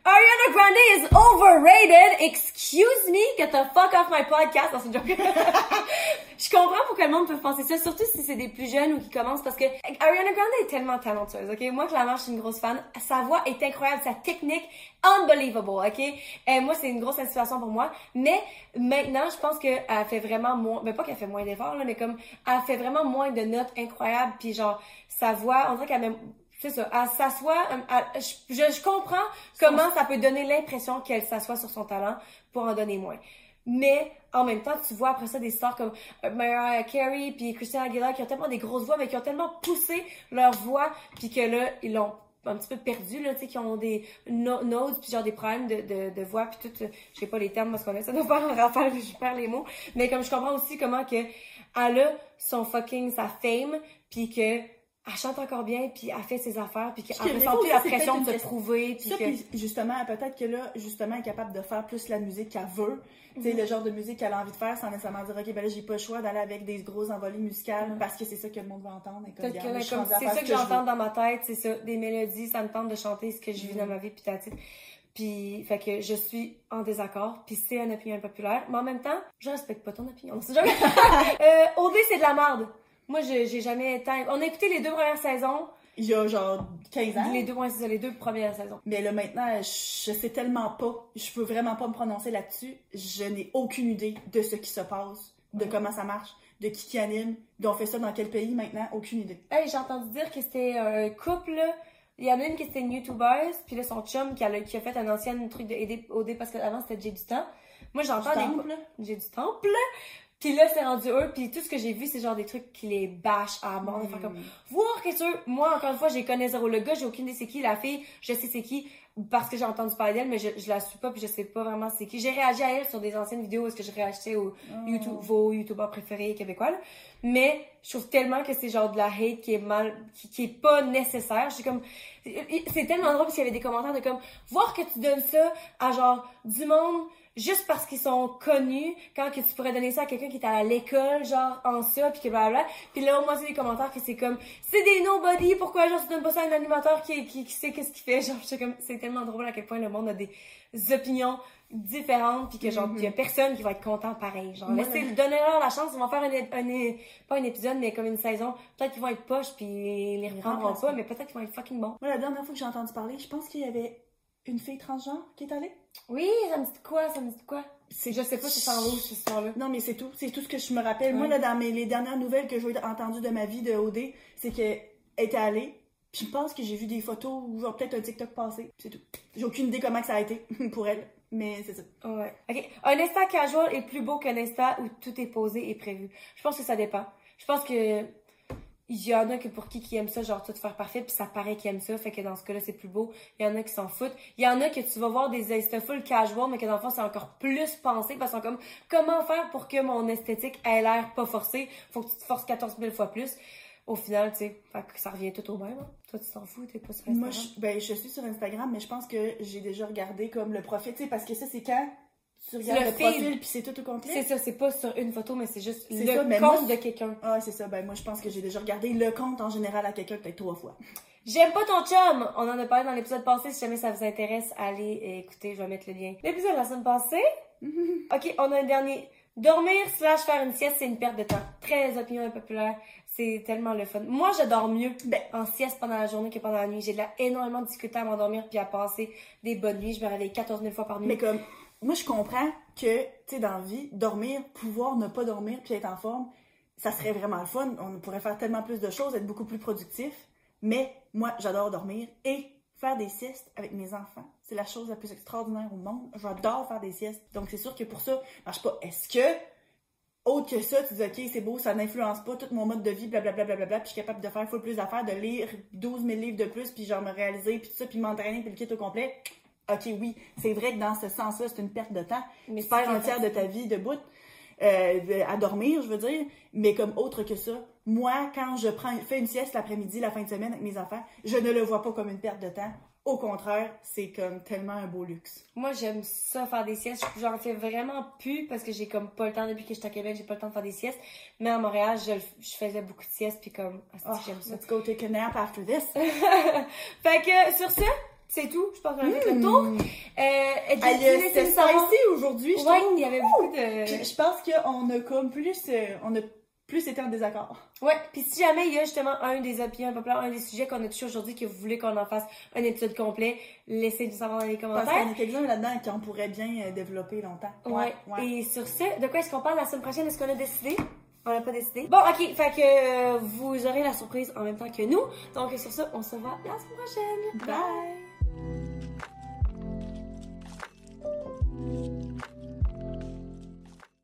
Ariana Grande is overrated. Excuse me, get the fuck off my podcast. C'est une joke. je comprends pourquoi le monde peut penser ça, surtout si c'est des plus jeunes ou qui commencent, parce que Ariana Grande est tellement talentueuse, ok? Moi, clairement, je suis une grosse fan. Sa voix est incroyable, sa technique, unbelievable, ok? Et moi, c'est une grosse inspiration pour moi. Mais maintenant, je pense qu'elle fait vraiment moins, ben pas qu'elle fait moins d'efforts, là, mais comme, elle fait vraiment moins de notes incroyables, puis genre, sa voix, on dirait qu'elle c'est ça, elle s'assoit, elle- je, je, comprends comment ça peut donner l'impression qu'elle s'assoit sur son talent pour en donner moins. Mais en même temps, tu vois après ça des stars comme euh, Mariah Carey puis Christina Aguilera qui ont tellement des grosses voix, mais qui ont tellement poussé leur voix, puis que là, ils l'ont un petit peu perdu, là, tu sais, qui ont des no- notes, puis genre des problèmes de, de, de voix, puis tout, euh, je sais pas les termes parce qu'on essaie de faire un rafale, je perds les mots, mais comme je comprends aussi comment que elle a son fucking, sa fame, puis que elle chante encore bien, puis elle fait ses affaires, puis qu'elle sentir fois la pression de se prouver, puis Ça, que... puis justement, peut-être que là, justement, elle est capable de faire plus la musique qu'elle veut. Tu sais, le genre de musique qu'elle a envie de faire sans nécessairement dire, OK, ben là, j'ai pas le choix d'aller avec des grosses envolées musicales parce que c'est ça que le monde va entendre. C'est ça que je j'entends dans ma tête, c'est ça, des mélodies, ça me tente de chanter ce que je vis dans ma vie, puis t'as Puis, fait que je suis en désaccord, puis c'est une opinion impopulaire, mais en même temps, je respecte pas ton opinion. Euh, OD, c'est de la merde. Moi, j'ai jamais tant... On a écouté les deux premières saisons. Il y a genre 15 ans. Les deux, ouais, c'est ça, les deux premières saisons. Mais là, maintenant, je sais tellement pas. Je peux vraiment pas me prononcer là-dessus. Je n'ai aucune idée de ce qui se passe, de comment ça marche, de qui qui anime, d'on fait ça dans quel pays maintenant? Aucune idée. Hey, j'ai entendu dire que c'était un couple. Il y en a une qui était une YouTuber, puis là, son chum qui a, qui a fait un ancien truc de aider OD parce qu'avant c'était J'ai du temps. Moi, j'entends des. J'ai du temple. Puis là, c'est rendu eux, puis tout ce que j'ai vu, c'est genre des trucs qui les bâchent à mort. Enfin, comme, voir que sûr, moi, encore une fois, j'ai connais zéro le gars, j'ai aucune idée c'est qui, la fille, je sais c'est qui, parce que j'ai entendu parler d'elle, mais je, je la suis pas, puis je sais pas vraiment c'est qui. J'ai réagi à elle sur des anciennes vidéos, est-ce que je réagissais aux YouTube, vos youtubeurs préférés québécois, là. Mais, je trouve tellement que c'est genre de la hate qui est mal, qui, qui est pas nécessaire. J'ai comme, c'est tellement drôle parce qu'il y avait des commentaires de comme, voir que tu donnes ça à genre du monde juste parce qu'ils sont connus, quand que tu pourrais donner ça à quelqu'un qui est à l'école, genre en ça, puis que blablabla. Puis là, moi, c'est des commentaires que c'est comme, c'est des nobody, pourquoi genre tu donnes pas ça à un animateur qui, qui, qui sait qu'est-ce qu'il fait, genre, je sais comme, c'est tellement drôle à quel point le monde a des opinions différentes, puis que genre, il y a personne qui va être content pareil. Genre, Moi, laissez, le- donnez-leur la chance, ils vont faire un, un pas un épisode, mais comme une saison. Peut-être qu'ils vont être poches, puis ils les reprendront pas. mais peut-être qu'ils vont être fucking bons. Moi, la dernière fois que j'ai entendu parler, je pense qu'il y avait une fille transgenre qui est allée. Oui, ça me dit quoi, ça me dit quoi? C'est- Je sais pas si c'est en haut, cette histoire-là. Non, mais c'est tout. C'est tout ce que je me rappelle. Moi, là, dans mes, les dernières nouvelles que j'ai entendues de ma vie de OD, c'est qu'elle était allée. Puis je pense que j'ai vu des photos ou genre peut-être un TikTok passé. C'est tout. J'ai aucune idée comment que ça a été pour elle. Mais c'est ça. Ouais. OK. Un Insta casual est plus beau qu'un Insta où tout est posé et prévu. Je pense que ça dépend. Je pense que il y en a que pour qui qui aiment ça, genre tout faire parfait, puis ça paraît qu'ils aiment ça, fait que dans ce cas-là, c'est plus beau. Il y en a qui s'en foutent. Il y en a que tu vas voir des Insta full casual, mais que dans le fond, c'est encore plus pensé, parce qu'ils sont comme, comment faire pour que mon esthétique ait l'air pas forcée? Faut que tu te forces 14 000 fois plus. Au final, tu sais, fait que ça revient tout au même. hein. Toi, tu t'en fous, t'es pas sur Moi, je, ben, je suis sur Instagram, mais je pense que j'ai déjà regardé comme le profil, tu sais, parce que ça, c'est quand tu regardes le le, profil puis c'est tout au complet? C'est ça, c'est pas sur une photo, mais c'est juste le ça, compte moi, de quelqu'un. Ah, c'est ça. Ben, moi, je pense que j'ai déjà regardé le compte en général à quelqu'un peut-être trois fois. J'aime pas ton chum! On en a parlé dans l'épisode passé. Si jamais ça vous intéresse, allez écouter, je vais mettre le lien. L'épisode de la semaine passée? ok, on a un dernier. Dormir slash faire une sieste, c'est une perte de temps. Très opinion impopulaire. C'est tellement le fun. Moi, je dors mieux Ben. en sieste pendant la journée que pendant la nuit. J'ai de la énormément de difficulté à m'endormir puis à passer des bonnes nuits. Je me réveille 14 000 fois par nuit. Mais comme, moi, je comprends que, tu sais, dans la vie, dormir, pouvoir ne pas dormir puis être en forme, ça serait vraiment le fun. On pourrait faire tellement plus de choses, être beaucoup plus productif. Mais moi, j'adore dormir et faire des siestes avec mes enfants. C'est la chose la plus extraordinaire au monde. J'adore faire des siestes. Donc, c'est sûr que pour ça, marche pas. Est-ce que, autre que ça, tu dis, OK, c'est beau, ça n'influence pas tout mon mode de vie, blablabla, blablabla, puis je suis capable de faire full plus d'affaires, de lire 12 000 livres de plus, puis genre me réaliser, puis tout ça, puis m'entraîner, puis le kit au complet. OK, oui, c'est vrai que dans ce sens-là, c'est une perte de temps. Mais tu perds un tiers de ta vie debout euh, à dormir, je veux dire. Mais comme autre que ça, moi, quand je prends, fais une sieste l'après-midi, la fin de semaine avec mes enfants, je ne le vois pas comme une perte de temps. Au contraire, c'est comme tellement un beau luxe. Moi, j'aime ça faire des siestes. J'en fais vraiment plus parce que j'ai comme pas le temps depuis que j'étais à Québec, j'ai pas le temps de faire des siestes. Mais à Montréal, je, je faisais beaucoup de siestes puis comme, ah, Oh, j'aime ça. let's go take a nap after this. fait que sur ça, c'est tout. Je pense qu'on a fait le tour. Euh, c'était savoir? spicy aujourd'hui, je Ouais, trouve. il y avait beaucoup Puis de. Je pense qu'on a comme plus, euh, on a plus été en désaccord. Ouais, puis si jamais il y a justement un des opinions populaires, un des sujets qu'on a touché aujourd'hui que vous voulez qu'on en fasse un épisode complet, laissez-nous savoir dans les Parce commentaires. qu'il y a quelques-uns là-dedans qu'on pourrait bien euh, développer longtemps. Ouais. ouais. Et sur ce, de quoi est-ce qu'on parle la semaine prochaine? Est-ce qu'on a décidé? On n'a pas décidé? Bon, ok, fait que euh, vous aurez la surprise en même temps que nous. Donc sur ça, on se voit la semaine prochaine. Bye.